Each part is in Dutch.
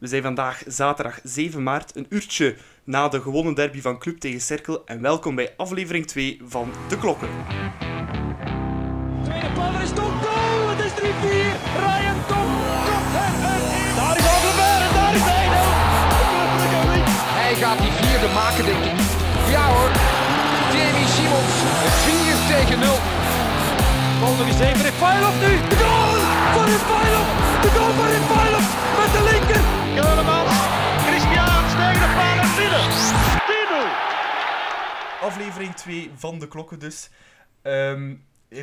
We zijn vandaag zaterdag 7 maart, een uurtje na de gewonnen derby van Club tegen Cerkel. En welkom bij aflevering 2 van De Klokken. Tweede paal, er is toch goal! Het is 3-4. Ryan Tom kopt. Daar is Alderweireld en daar is Eindel. Hij gaat die vierde maken, denk ik. Ja hoor. Davy Simons. 4 tegen 0. Bal nog eens even. Refailov nu. De goal voor Refailov. De goal voor Refailov met de linker. Keulemans. Christiaans tegen de paal en binnen. 10-0. Aflevering 2 van De Klokken dus. Ehm,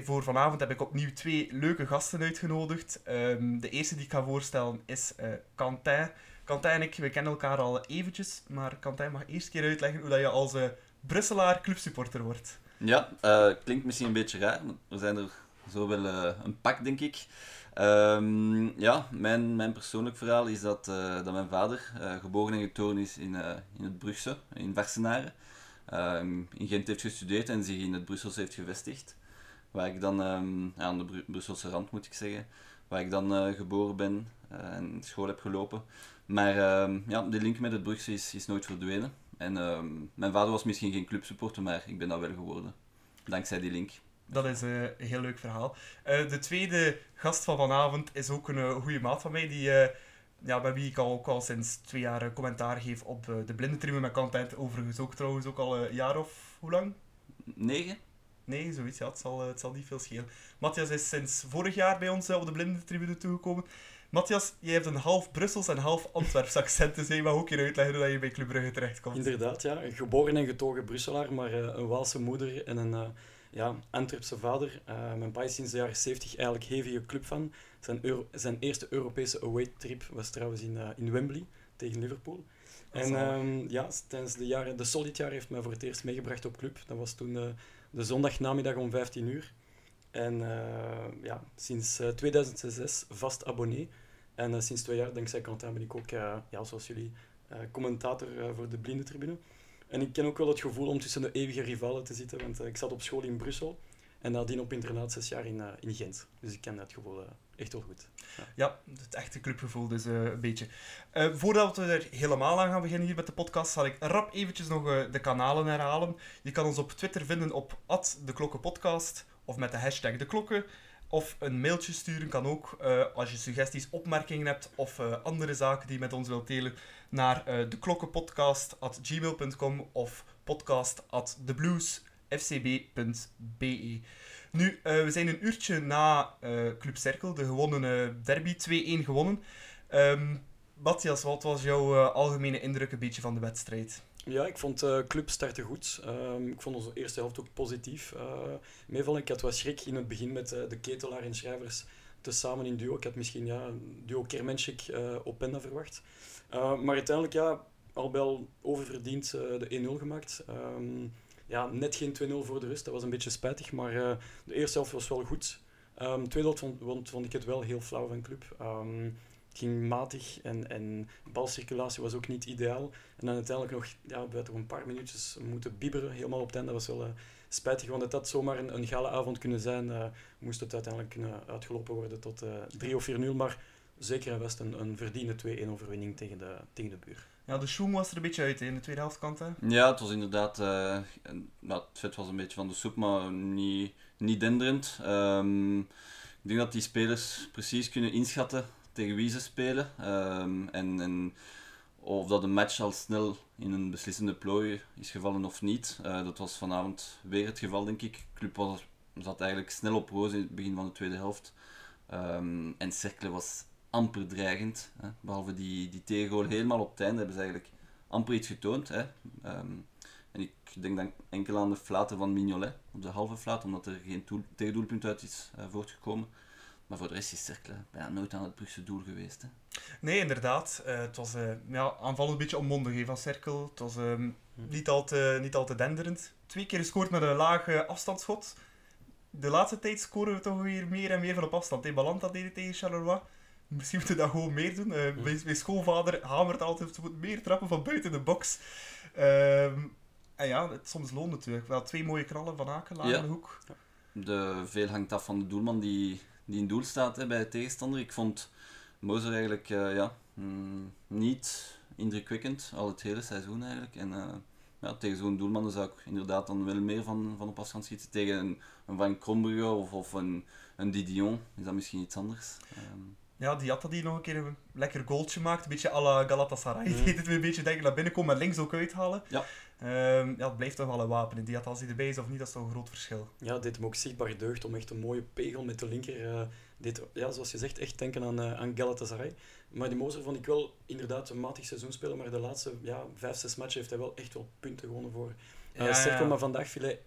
voor vanavond heb ik opnieuw twee leuke gasten uitgenodigd. Ehm, de eerste die ik ga voorstellen is eh Quentin. Quentin en ik, we kennen elkaar al eventjes, maar Quentin mag eerst keer uitleggen hoe dat je als eh, Brusselaar clubsupporter wordt. Ja, eh, klinkt misschien een beetje raar, maar er zijn er zo wel eh, een pak, denk ik. Ehm, ja, mijn, mijn persoonlijk verhaal is dat, eh, dat mijn vader eh, geboren en getogen is in, eh, in het Brugse, in Versenaren. Ehm, in Gent heeft gestudeerd en zich in het Brussels heeft gevestigd. Waar ik dan, ehm, aan de Bru- Brusselse rand moet ik zeggen, waar ik dan geboren ben en school heb gelopen. Maar ja, de link met het Brugse is, is nooit verdwenen. En mijn vader was misschien geen clubsupporter, maar ik ben dat wel geworden. Dankzij die link. Dat is eh, een heel leuk verhaal. Eh, de tweede gast van vanavond is ook een eh, goede maat van mij, die, ja, bij wie ik al, ook al sinds twee jaar commentaar geef op de blindentribune met Content. Overigens ook trouwens ook al een jaar of hoe lang? Negen? Nee, zoiets. Ja, het zal, het zal niet veel schelen. Matthias is sinds vorig jaar bij ons op de blindentribune toegekomen. Matthias, jij hebt een half Brussels en half Antwerps accent, dus jij mag ook hier uitleggen hoe dat je bij Club Brugge terechtkomt. Inderdaad, ja. Geboren en getogen Brusselaar, maar een Waalse moeder en een ja, Antwerpse vader. Eh, mijn pa is sinds de jaren 70 eigenlijk hevige clubfan. Zijn, Euro- zijn eerste Europese away-trip was trouwens in, eh, in Wembley tegen Liverpool. Is En ehm, ja, tijdens de jaren, de Solid jaar heeft mij voor het eerst meegebracht op club. Dat was toen eh, de zondagnamiddag om 15 uur. En ja, sinds eh, 2006 vast abonnee. En sinds twee jaar, dankzij Quentin, ben ik ook, ja, zoals jullie, commentator voor de blindentribune. En ik ken ook wel het gevoel om tussen de eeuwige rivalen te zitten, want eh, ik zat op school in Brussel en nadien op internaat zes jaar in, eh, in Gent. Dus ik ken dat gevoel eh, echt wel goed. Ja, het echte clubgevoel dus een beetje. Voordat we er helemaal aan gaan beginnen hier met de podcast, zal ik rap eventjes nog de kanalen herhalen. Je kan ons op Twitter vinden op @deklokkenpodcast of met de hashtag de klokken. Of een mailtje sturen kan ook, eh, als je suggesties, opmerkingen hebt of eh, andere zaken die je met ons wilt delen, naar eh deklokkenpodcast.gmail.com of podcast.thebluesfcb.be. Nu, we zijn een uurtje na Club Cerkel, de gewonnen derby, 2-1 gewonnen. Ehm Matthias, wat was jouw algemene indruk een beetje van de wedstrijd? Ja, ik vond de club starten goed. Ehm, ik vond onze eerste helft ook positief uh, meevallen. Ik had wat schrik in het begin met eh, de ketelaar en schrijvers tezamen in duo. Ik had misschien ja, duo Kermenschik op Penda verwacht. Maar uiteindelijk, ja, al wel oververdiend de 1-0 gemaakt. Um, ja, net geen 2-0 voor de rust, dat was een beetje spijtig. Maar de eerste helft was wel goed. Um, de tweede helft vond, vond, ik het wel heel flauw van club. Um, het ging matig en, en balcirculatie was ook niet ideaal. En dan uiteindelijk nog, ja, we toch een paar minuutjes moeten bibberen, helemaal op het einde. Dat was wel uh, spijtig, want het had zomaar een, een gale avond kunnen zijn. Uh, moest het uiteindelijk kunnen uitgelopen worden tot uh, 3 of 4-0. Maar zeker en best een, een verdiende 2-1 overwinning tegen de, tegen de buur. Ja, de schoen was er een beetje uit hè, in de tweede helft kant. Hè? Ja, het was inderdaad... Uh, nou, het vet was een beetje van de soep, maar niet, niet denderend. Um, ik denk dat die spelers precies kunnen inschatten tegen wie ze spelen. Um, en, en of dat een match al snel in een beslissende plooi is gevallen of niet. Uh, dat was vanavond weer het geval, denk ik. De club was, zat eigenlijk snel op roze in het begin van de tweede helft. Um, en Cercle was amper dreigend. Hè. Behalve die, die tegengoal helemaal op het einde hebben ze eigenlijk amper iets getoond. Hè. Um, en ik denk dan enkel aan de flaten van Mignolet, op de halve flaat, omdat er geen tegendoelpunt uit is uh, voortgekomen. Maar voor de rest is Cercle bijna nooit aan het Brugse doel geweest. Hè. Nee, inderdaad. Uh, het was uh, ja, aanvallen een beetje onmondig van Cercle. Het was um, niet, al te, niet al te denderend. Twee keer gescoord met een lage afstandsschot. De laatste tijd scoren we toch weer meer en meer van op afstand. Hey, Balanta deed het tegen Charleroi. Misschien moeten we dat gewoon meer doen. Uh, mijn, mijn schoonvader hamert altijd, moet meer trappen van buiten de box. Um, en ja, het soms loont natuurlijk. Wel twee mooie krallen van Aken, laag ja. hoek. De, veel hangt af van de doelman die, die in doel staat bij de tegenstander. Ik vond Moser eigenlijk uh, ja, mm, niet indrukwekkend, al het hele seizoen eigenlijk. En uh, ja, tegen zo'n doelman zou ik inderdaad dan wel meer van, van op afstand schieten. Tegen een, Van Krombrugge of, of een, een Didion is dat misschien iets anders. Um, ja, die had die nog een keer een lekker goaltje maakt. Een beetje à la Galatasaray. Mm. deed het weer een beetje denken naar binnen komen en links ook uithalen. Ja. Um, ja, het blijft toch wel een wapen. Die had als hij erbij is of niet, dat is toch een groot verschil. Ja, deed hem ook zichtbaar deugd om echt een mooie pegel met de linker. Uh, deed, ja, zoals je zegt, echt denken aan, uh, aan Galatasaray. Maar die Mozer vond ik wel inderdaad een matig seizoen spelen. Maar de laatste ja, vijf, zes matchen heeft hij wel echt wel punten gewonnen voor. Uh, ja, ja. Maar vandaag viel hij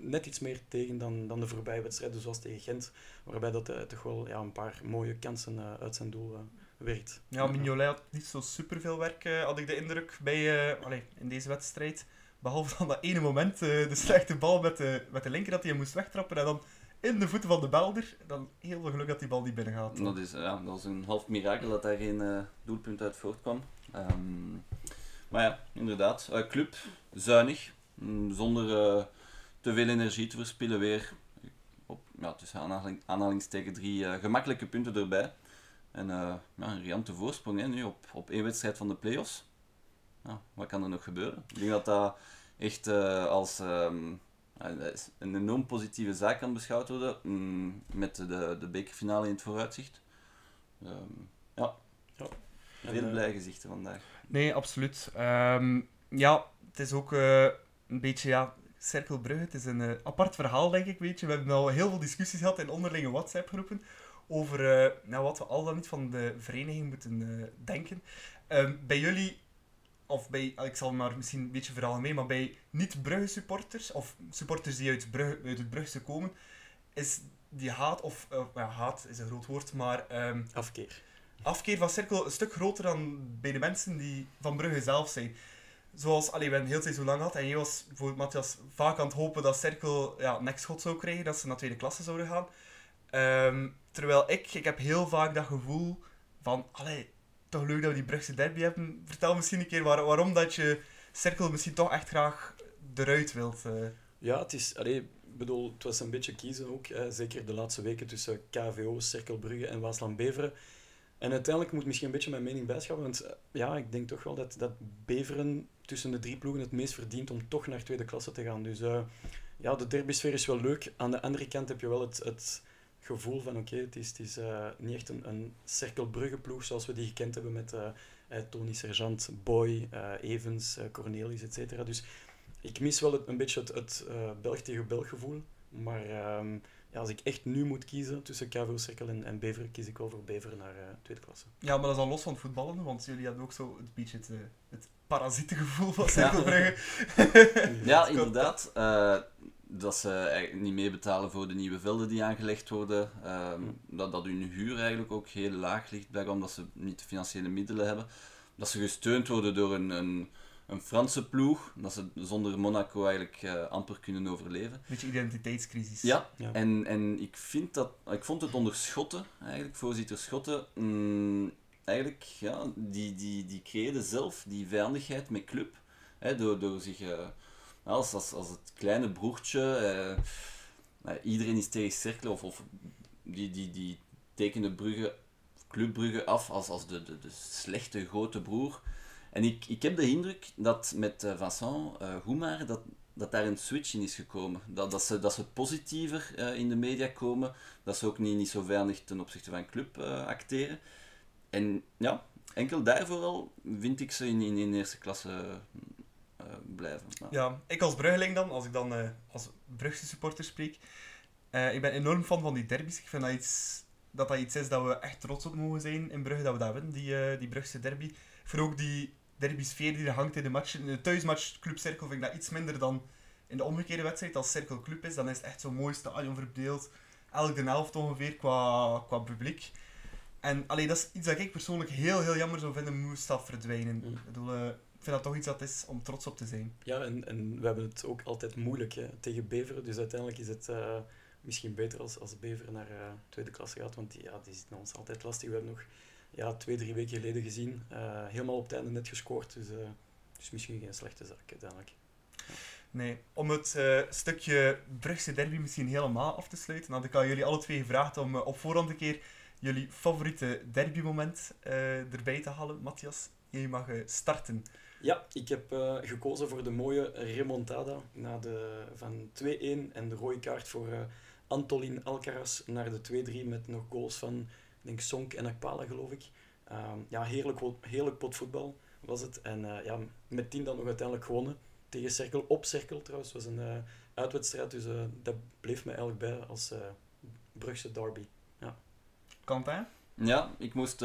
net iets meer tegen dan, dan de voorbije wedstrijden, zoals tegen Gent, waarbij dat hij toch wel ja, een paar mooie kansen uh, uit zijn doel uh, werkt. Ja, Mignolet had niet zo superveel werk, uh, had ik de indruk, bij, allee, in deze wedstrijd. Behalve dan dat ene moment, de slechte bal met de, met de linker, dat hij moest wegtrappen en dan in de voeten van de Belder. Dan heel veel geluk dat die bal niet binnen gaat. Dat is, ja, dat is een half mirakel dat daar geen doelpunt uit voortkwam. Um, maar ja, inderdaad. club, zuinig, mm, zonder te veel energie te verspillen weer. Op, ja, tussen aanhaling, aanhalingsteken drie uh, gemakkelijke punten erbij. En uh, ja, een riante voorsprong hè, nu op, op één wedstrijd van de play-offs. Ja, wat kan er nog gebeuren? Ik denk dat dat echt uh, als um, een enorm positieve zaak kan beschouwd worden mm, met de, de bekerfinale in het vooruitzicht. Um, ja. ja. Veel en, blij gezichten vandaag. Nee, absoluut. Um, ja, het is ook een beetje ja, Cerkelbrugge. Het is een uh, apart verhaal, denk ik, weet je. We hebben al heel veel discussies gehad in onderlinge WhatsApp-groepen over uh, nou, wat we al dan niet van de vereniging moeten uh, denken. Ehm, bij jullie, of bij, ik zal maar misschien een beetje verhalen maar bij niet-Brugge-supporters, of supporters die uit, Brugge, uit het Brugse komen, is die haat, of ja, haat is een groot woord, maar... Um, afkeer. Afkeer van Cirkel een stuk groter dan bij de mensen die van Brugge zelf zijn zoals, allee, we heel seizoen lang gehad en je was voor Matthias vaak aan het hopen dat Cirkel ja, nekschot zou krijgen, dat ze naar tweede klasse zouden gaan. Um, terwijl ik, ik heb heel vaak dat gevoel van, allee, toch leuk dat we die Brugse derby hebben. Vertel misschien een keer waar, waarom dat je Cirkel misschien toch echt graag eruit wilt. Uh. Ja, het is, allee, bedoel, het was een beetje kiezen ook, zeker de laatste weken tussen KVO, Cirkelbrugge en Waasland-Beveren. En uiteindelijk moet misschien een beetje mijn mening bijschaffen, want eh, ja, ik denk toch wel dat, dat Beveren tussen de drie ploegen het meest verdient om toch naar tweede klasse te gaan. Dus uh, ja, de derbysfeer is wel leuk. Aan de andere kant heb je wel het, het gevoel van oké, het is, het is uh, niet echt een, een cirkelbruggenploeg zoals we die gekend hebben met uh, Tony Sergeant, Boy, Evans, Cornelis, etc. Dus ik mis wel het, een beetje het, het Belg tegen Belg gevoel. Maar ehm, ja, als ik echt nu moet kiezen tussen KVO Cirkel en, en Beveren, kies ik wel voor Beveren naar tweede klasse. Ja, maar dat is al los van het voetballen, want jullie hebben ook zo een beetje het, het parasietengevoel van Cirkelbrugge. Ja, ja inderdaad. Uh, dat ze niet meebetalen voor de nieuwe velden die aangelegd worden. Uh, dat, dat hun huur eigenlijk ook heel laag ligt, blijkbaar omdat ze niet de financiële middelen hebben. Dat ze gesteund worden door een, een, een Franse ploeg. Dat ze zonder Monaco eigenlijk uh, amper kunnen overleven. Beetje identiteitscrisis. Ja, ja, En, en ik, vind dat, ik vond het onder Schotten, eigenlijk, voorzitter Schotten, mm, eigenlijk, ja, die, die, die creëerde zelf die vijandigheid met club. Hè, door, door zich, uh, als, als, als het kleine broertje, uh, iedereen is tegen cirkelen, of, of die, die, die tekende Brugge, Club Brugge af als, als de, de, de slechte grote broer. En ik, ik heb de indruk dat met Vincent uh, Goemaar, dat, dat daar een switch in is gekomen. Dat, dat, ze, dat ze positiever in de media komen, dat ze ook niet, niet zo vijandig ten opzichte van club acteren. En ja, enkel daarvoor al vind ik ze in, in, in eerste klasse uh, blijven. Ja. ik als Bruggeling dan, als ik dan uh, als Brugse supporter spreek, uh, ik ben enorm fan van die derbies. Ik vind dat, iets, dat dat iets is dat we echt trots op mogen zijn in Brugge, dat we dat winnen, die, die Brugse derby. Voor ook die derby-sfeer die er hangt in de match. In de thuismatch Club Cirkel vind ik dat iets minder dan in de omgekeerde wedstrijd. Als Cirkel Club is, dan is het echt zo'n mooi stadion verdeeld. Elk de helft ongeveer qua, qua publiek. En allee, dat is iets dat ik persoonlijk heel, heel jammer zou vinden, moest dat verdwijnen. Mm. Ik, bedoel, uh, ik vind dat toch iets dat is om trots op te zijn. Ja, en, en we hebben het ook altijd moeilijk hè, tegen Beveren. Dus uiteindelijk is het uh, misschien beter als, als Beveren naar uh, tweede klasse gaat. Want die, ja, die zit ons altijd lastig. We hebben nog ja, twee, drie weken geleden gezien. helemaal op het einde net gescoord. Dus, dus misschien geen slechte zaak uiteindelijk. Nee, om het uh, stukje Brugse derby misschien helemaal af te sluiten, had ik al jullie alle twee gevraagd om uh, op voorhand een keer jullie favoriete derbymoment uh, erbij te halen. Matthias, je mag uh, starten. Ja, ik heb uh, gekozen voor de mooie remontada na de, van 2-1 en de rode kaart voor Antolin Alcaraz naar de 2-3 met nog goals van denk Sonk en Akpala, geloof ik. Um, ja, heerlijk, heerlijk potvoetbal was het. En uh, ja, met 10 dan nog uiteindelijk gewonnen. Tegen Cirkel, op Cirkel trouwens. was een uh, uitwedstrijd, dus uh, dat bleef me eigenlijk bij als Brugse derby. Ja. Quentin? Ja, ik moest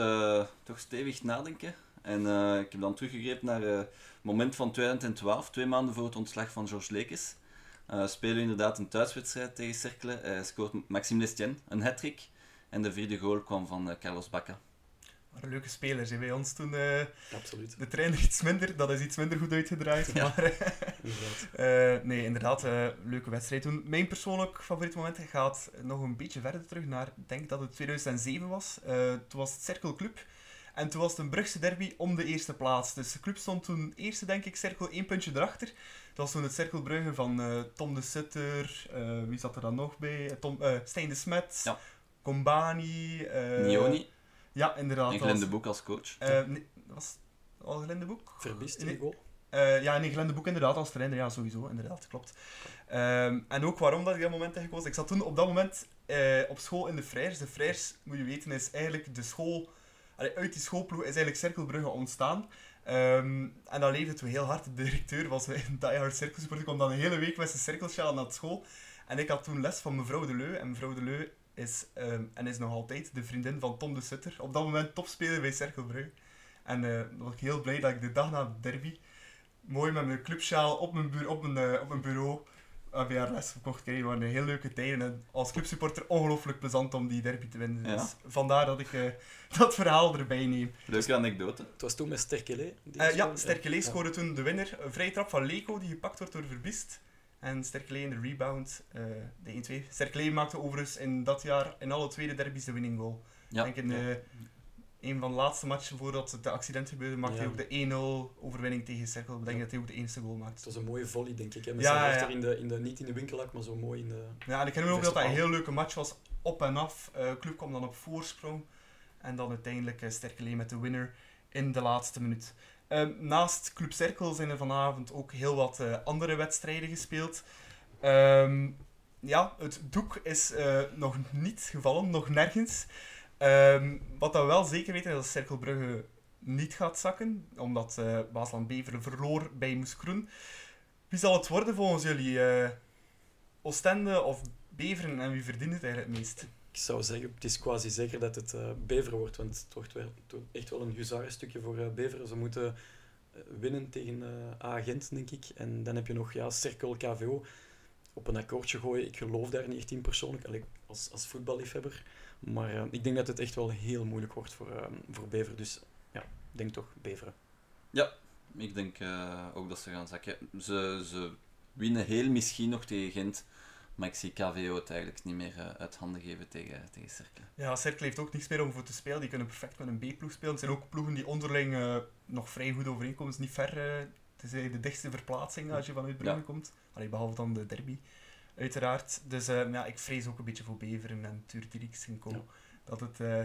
toch stevig nadenken. En ik heb dan teruggegrepen naar het moment van 2012, twee maanden voor het ontslag van Georges Lekes. Uh, spelen we inderdaad een thuiswedstrijd tegen Cercle. Uh, scoort Maxime Lestien een hat-trick. En de vierde goal kwam van uh, Carlos Bacca. Maar leuke spelers hè. bij ons toen. Uh, Absoluut. De trainer iets minder, dat is iets minder goed uitgedraaid. Ja. Maar, inderdaad. nee, inderdaad, leuke wedstrijd toen. Mijn persoonlijk favoriete moment gaat nog een beetje verder terug naar, ik denk dat het 2007 was. toen was het Cercle Club. En toen was het een Brugse derby om de eerste plaats. Dus de club stond toen eerste, denk ik, cirkel één puntje erachter. Dat was toen het cirkelbruggen van uh, Tom de Sutter. Uh, wie zat er dan nog bij? Eh, Tom, uh, Stijn de Smet. Ja. Combani. Nioni. Ja, inderdaad. En Glenn de Boek als coach. nee, was al Glenn de Boek? Verbist in de goal. ja, Glenn de Boek inderdaad als trainer. Ja, sowieso. Inderdaad, klopt. Um, en ook waarom dat ik dat moment heb gekozen. Ik zat toen op dat moment op school in de Frijers. De Frijers, moet je weten, is eigenlijk de school uit die schoolploeg is eigenlijk Cirkelbrugge ontstaan. Um, en dan leefde toen heel hard. De directeur was een diehard. Ik kwam dan een hele week met zijn cirkelsjaal naar school. En ik had toen les van mevrouw De Leu. En mevrouw De Leu is, um, en is nog altijd de vriendin van Tom de Sutter. Op dat moment topspeler bij Cirkelbrugge. En uh, was ik heel blij dat ik de dag na de derby mooi met mijn clubsjaal op mijn, op mijn, uh, op mijn bureau AVR-les verkocht kregen. waren heel leuke tijden. En als clubsupporter ongelooflijk plezant om die derby te winnen. Ja. Dus vandaar dat ik uh, dat verhaal erbij neem. Leuke anekdote. Het was toen met Sterkele. Uh, ja, Sterkele scoorde toen de winnaar. Een vrije trap van Leko die gepakt wordt door Verbist. En Sterkele in de rebound, uh, de 1-2. Sterkele maakte overigens in dat jaar in alle tweede derbies de winning goal. Ja. Denk in de, een van de laatste matchen voordat het accident gebeurde, maakte hij ook de 1-0 overwinning tegen Cirkel. Ik denk dat hij ook de eerste goal maakte. Het was een mooie volley, denk ik. Hè? Met ja, ja. In de, in de, niet in de winkellak, maar zo mooi in de... Ja, en ik herinner me ook dat dat een heel leuke match was. Op en af. Uh, club kwam dan op voorsprong. En dan uiteindelijk uh, met de winner in de laatste minuut. Uh, naast Club Cirkel zijn er vanavond ook heel wat uh, andere wedstrijden gespeeld. Um, ja, het doek is nog niet gevallen, nog nergens. Um, wat we wel zeker weten is dat Cirkelbrugge niet gaat zakken, omdat uh, Waasland Beveren verloor bij Moeskroen. Wie zal het worden volgens jullie? Uh, Oostende of Beveren en wie verdient het eigenlijk het meest? Ik zou zeggen, het is quasi zeker dat het uh, Beveren wordt, want het wordt wel, echt wel een huzarenstukje voor Beveren. Ze moeten winnen tegen A-agent, denk ik. En dan heb je nog ja, Cirkel KVO op een akkoordje gooien. Ik geloof daar niet echt in persoonlijk, als, als voetballiefhebber. Maar uh, ik denk dat het echt wel heel moeilijk wordt voor, uh, voor Bever. Dus ja, ik denk toch Beveren. Ja, ik denk uh, ook dat ze gaan zakken. Ze, ze winnen heel misschien nog tegen Gent. Maar ik zie KVO het eigenlijk niet meer uit handen geven tegen, tegen Cercle. Ja, Cercle heeft ook niks meer om voor te spelen. Die kunnen perfect met een B-ploeg spelen. Het zijn ook ploegen die onderling nog vrij goed overeenkomen. Het is niet ver. het is de dichtste verplaatsing als je vanuit Brugge ja. komt. Allee, behalve dan de derby uiteraard. Dus uh, ja, ik vrees ook een beetje voor Beveren en Turdirix en Co. Dat het uh,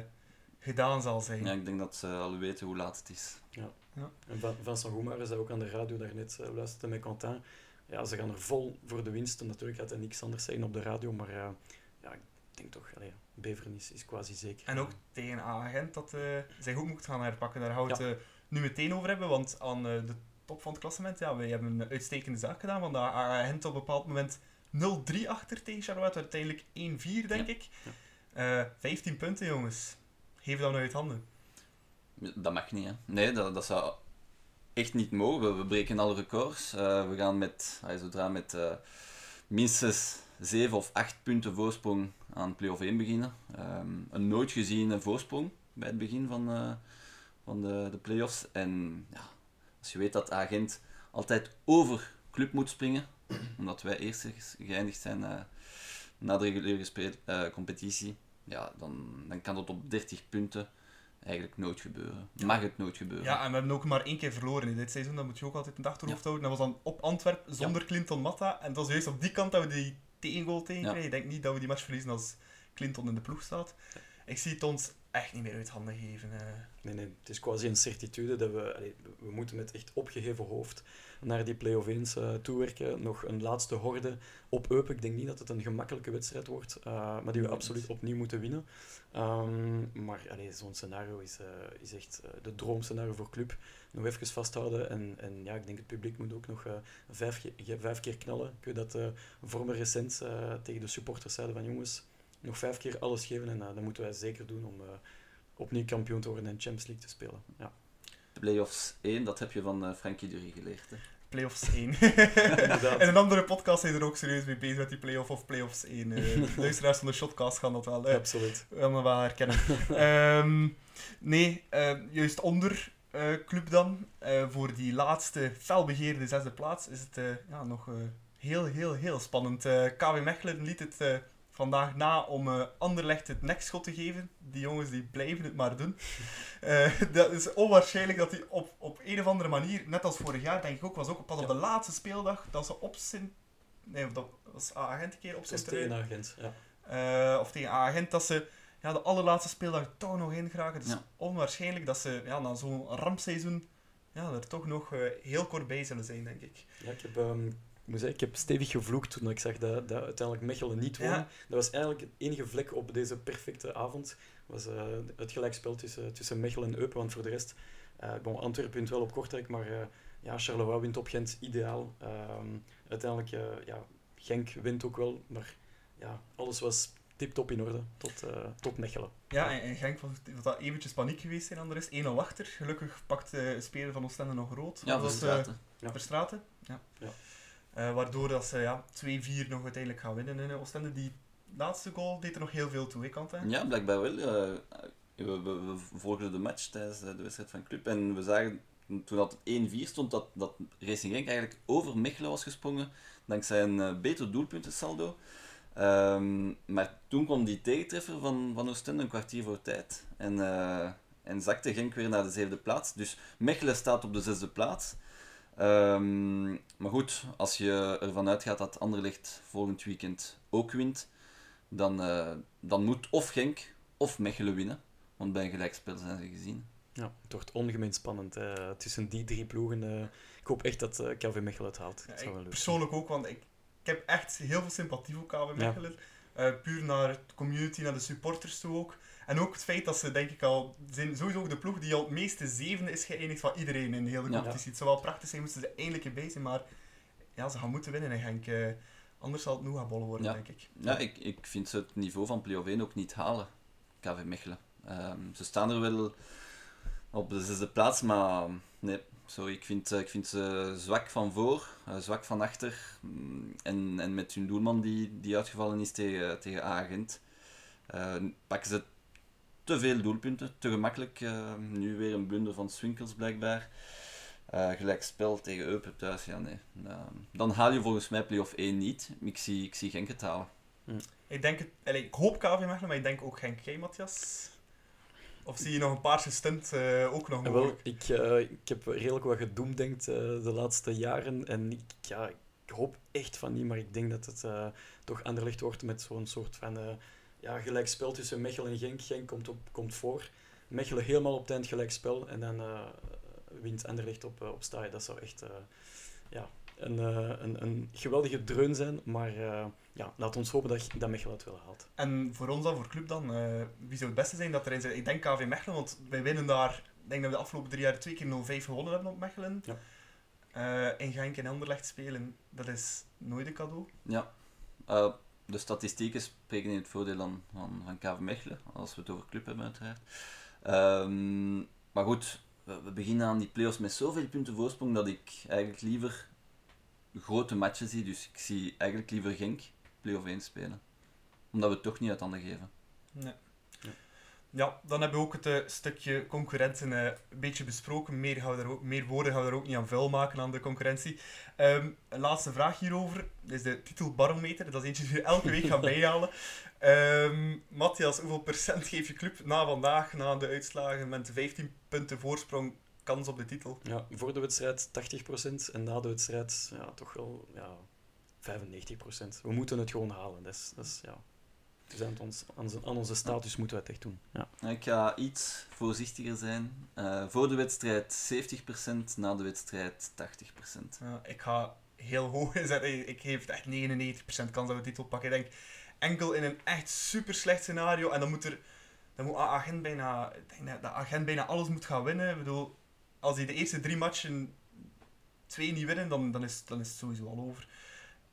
gedaan zal zijn. Ja, ik denk dat ze al weten hoe laat het is. Ja. ja. En Vincent Goemar zei ook aan de radio daarnet, uh, luisterde met Quentin. Ja, ze gaan er vol voor de winst. En natuurlijk gaat hij niks anders zeggen op de radio, maar ja, ik denk toch, allee, Beveren is, is quasi zeker. En ook tegen agent dat zij goed moet gaan herpakken. Daar gaan we het nu meteen over hebben, want aan de top van het klassement, ja, wij hebben een uitstekende zaak gedaan, want de agent op een bepaald moment 0-3 achter tegen Charlotte. Uiteindelijk 1-4, denk ik. Uh, eh, 15 punten, jongens. Geef dat nou uit handen. Dat mag niet, hè. Nee, dat, dat zou echt niet mogen. We, breken alle records. Uh, we gaan met, uh, zodra met uh, minstens 7 of 8 punten voorsprong aan play-off 1 beginnen. Um, een nooit geziene voorsprong bij het begin van, van de, de play-offs. En ja, als je weet dat agent altijd over club moet springen, omdat wij eerst geëindigd zijn uh, na de reguliere uh, competitie, ja, dan, dan kan dat op 30 punten eigenlijk nooit gebeuren. Mag het nooit gebeuren. Ja, en we hebben ook maar één keer verloren in dit seizoen. Dat moet je ook altijd in het achterhoofd houden. Dat was dan op Antwerpen zonder Clinton Matta. En het was juist op die kant dat we die tegengoal tegen kregen. Ik denk niet dat we die match verliezen als Clinton in de ploeg staat. Ik zie het ons echt niet meer uit handen geven. eh. Nee, nee, het is quasi een certitude dat we, allee, we moeten met echt opgeheven hoofd naar die play-off 1 uh, toewerken. Nog een laatste horde op Eupen. Ik denk niet dat het een gemakkelijke wedstrijd wordt, uh, maar die we absoluut opnieuw moeten winnen. Um, maar zo'n scenario is, uh, is echt uh, de droomscenario voor club. Nog even vasthouden en, en ja, ik denk het publiek moet ook nog uh, vijf, vijf keer knallen. Ik weet dat uh, Vormer recent uh, tegen de supporters zeiden van jongens, nog vijf keer alles geven en uh, dat moeten wij zeker doen om uh, opnieuw kampioen te worden en Champions League te spelen. Ja. Play-offs 1, dat heb je van uh, Frankie Dury geleerd. Hè? Playoffs 1. en een andere podcast zijn er ook serieus mee bezig met die playoff of playoffs 1. Uh, luisteraars van de Shotcast gaan dat wel, uh, Absoluut. wel, wel herkennen. um, nee, uh, juist onder uh, club dan, uh, voor die laatste felbegeerde zesde plaats, is het uh, ja, nog heel, heel, heel spannend. Uh, KW Mechelen liet het uh, vandaag na om uh, Anderlecht het nekschot te geven. Die jongens die blijven het maar doen. Uh, dat is onwaarschijnlijk dat die op, op een of andere manier, net als vorig jaar denk ik ook, was ook pas op de laatste speeldag dat ze op Sint... Nee, dat was agent een keer op Sint... tegen agent, ja. Uh, of tegen agent, dat ze ja, de allerlaatste speeldag toch nog in geraken. Het is Ja. onwaarschijnlijk dat ze ja, na zo'n rampseizoen ja, er toch nog heel kort bij zullen zijn, denk ik. Ja, ik heb, um, ik moet zeggen, ik heb stevig gevloekt toen ik zag dat, dat uiteindelijk Mechelen niet won. Ja. Dat was eigenlijk het enige vlek op deze perfecte avond. was uh, het gelijkspel tussen, tussen Mechelen en Eupen. Want voor de rest, uh, bon, Antwerpen wint wel op Kortrijk, maar uh, ja, Charleroi wint op Gent ideaal. Um, uiteindelijk, uh, ja, Genk wint ook wel, maar ja, alles was tip-top in orde tot, uh, tot Mechelen. Ja, en, en Genk was, was dat eventjes paniek geweest zijn aan de rest. 1-0 achter. Gelukkig pakt een speler van Oostende nog rood. Ja. Uh, ja. Verstraeten, ja. ja. Uh, waardoor dat ze ja, 2-4 nog uiteindelijk gaan winnen in Oostende. Die laatste goal deed er nog heel veel toe, Kant, hè? Ja, blijkbaar wel. Uh, we, volgden de match tijdens de wedstrijd van Club en we zagen toen dat 1-4 stond dat, dat Racing Genk eigenlijk over Mechelen was gesprongen dankzij een uh, beter doelpuntensaldo. Um, maar toen kwam die tegentreffer van, van Oostende een kwartier voor tijd. En, en zakte Genk weer naar de zevende plaats. Dus Mechelen staat op de zesde plaats. Um, maar goed, als je ervan uitgaat dat Anderlecht volgend weekend ook wint, dan, uh, dan moet of Genk of Mechelen winnen. Want bij een gelijkspel zijn ze gezien. Ja, het wordt ongemeen spannend uh, tussen die drie ploegen. Uh, ik hoop echt dat uh, KV Mechelen het haalt. Ja, dat zou wel ik persoonlijk ook, want ik, ik heb echt heel veel sympathie voor KV Mechelen. Ja. puur naar de community, naar de supporters toe ook. En ook het feit dat ze, denk ik al, zijn sowieso ook de ploeg die al het meeste zevende is geëindigd van iedereen in de hele competitie. Ja. Het zou wel prachtig zijn, moesten ze eindelijk erbij zijn, maar ja, ze gaan moeten winnen in Genk. Uh, anders zal het nu gaan bollen worden, ja. denk ik. Ja, ik, ik vind ze het niveau van play-off 1 ook niet halen, KV Mechelen. Um, ze staan er wel op de zesde plaats, maar nee, sorry, ik vind, ik vind ze zwak van voor, uh, zwak van achter. Mm, En, en met hun doelman die, die uitgevallen is tegen, tegen Agent, uh, pakken ze te veel doelpunten, te gemakkelijk. Uh, nu weer een blunder van Swinkels blijkbaar. Uh, gelijk spel tegen Eupen thuis, ja nee. Uh, dan haal je volgens mij play-off 1 niet. Ik zie, ik zie Genk het halen. Hm. Ik, denk het, allez, ik hoop KV Mechelen, maar ik denk ook Genk. Jij, Matthias? Of zie je nog een paarse stunt uh, ook nog mogelijk? Wel, ik, uh, ik heb redelijk wat gedoemdenkt uh, de laatste jaren. En ik, ja, ik hoop echt van niet, maar ik denk dat het uh, toch Anderlecht wordt met zo'n soort van uh, ja, gelijkspel tussen Mechelen en Genk. Genk komt, op, komt voor. Mechelen helemaal op het eind gelijkspel. En dan uh, wint Anderlecht op, op staaien. Dat zou echt ja, een, een, een geweldige dreun zijn. Maar ja, laat ons hopen dat, dat Mechelen het wel haalt. En voor ons dan, voor club dan, uh, wie zou het beste zijn dat erin zit? Ik denk KV Mechelen, want wij winnen daar, ik denk dat we de afgelopen drie jaar twee keer 0-5 gewonnen hebben op Mechelen. Ja. Uh, in Genk en Anderlecht spelen, dat is nooit een cadeau. Ja, uh, de statistieken spreken in het voordeel van, van, van KV Mechelen, als we het over club hebben uiteraard. Um, maar goed, we, we, beginnen aan die play-offs met zoveel punten voorsprong dat ik eigenlijk liever grote matchen zie. Dus ik zie eigenlijk liever Genk play-off 1 spelen. Omdat we het toch niet uit handen geven. Nee. Ja. dan hebben we ook het uh, stukje concurrenten uh, een beetje besproken. Meer, gaan we er ook, meer woorden gaan we er ook niet aan vuil maken aan de concurrentie. Um, een laatste vraag hierover. Is de titelbarometer. Dat is eentje die we elke week gaan bijhalen. Um, Matthias, hoeveel procent geef je club na vandaag, na de uitslagen, met 15 punten voorsprong, kans op de titel? Ja, voor de wedstrijd 80% en na de wedstrijd ja, toch wel ja, 95%. We moeten het gewoon halen. Dat is, dat is, ja. Dus aan, ons, aan, aan onze status moeten we het echt doen. Ja. Ik ga iets voorzichtiger zijn. Uh, voor de wedstrijd 70%, na de wedstrijd 80%. Ja, ik ga heel hoog inzetten. Ik geef echt 99% kans dat we de titel pakken. Ik denk enkel in een echt super slecht scenario. En dan moet er dan moet agent bijna, ik denk dat agent bijna alles moet gaan winnen. Ik bedoel, als hij de eerste drie matchen twee niet winnen, dan, dan, is, dan is het sowieso al over.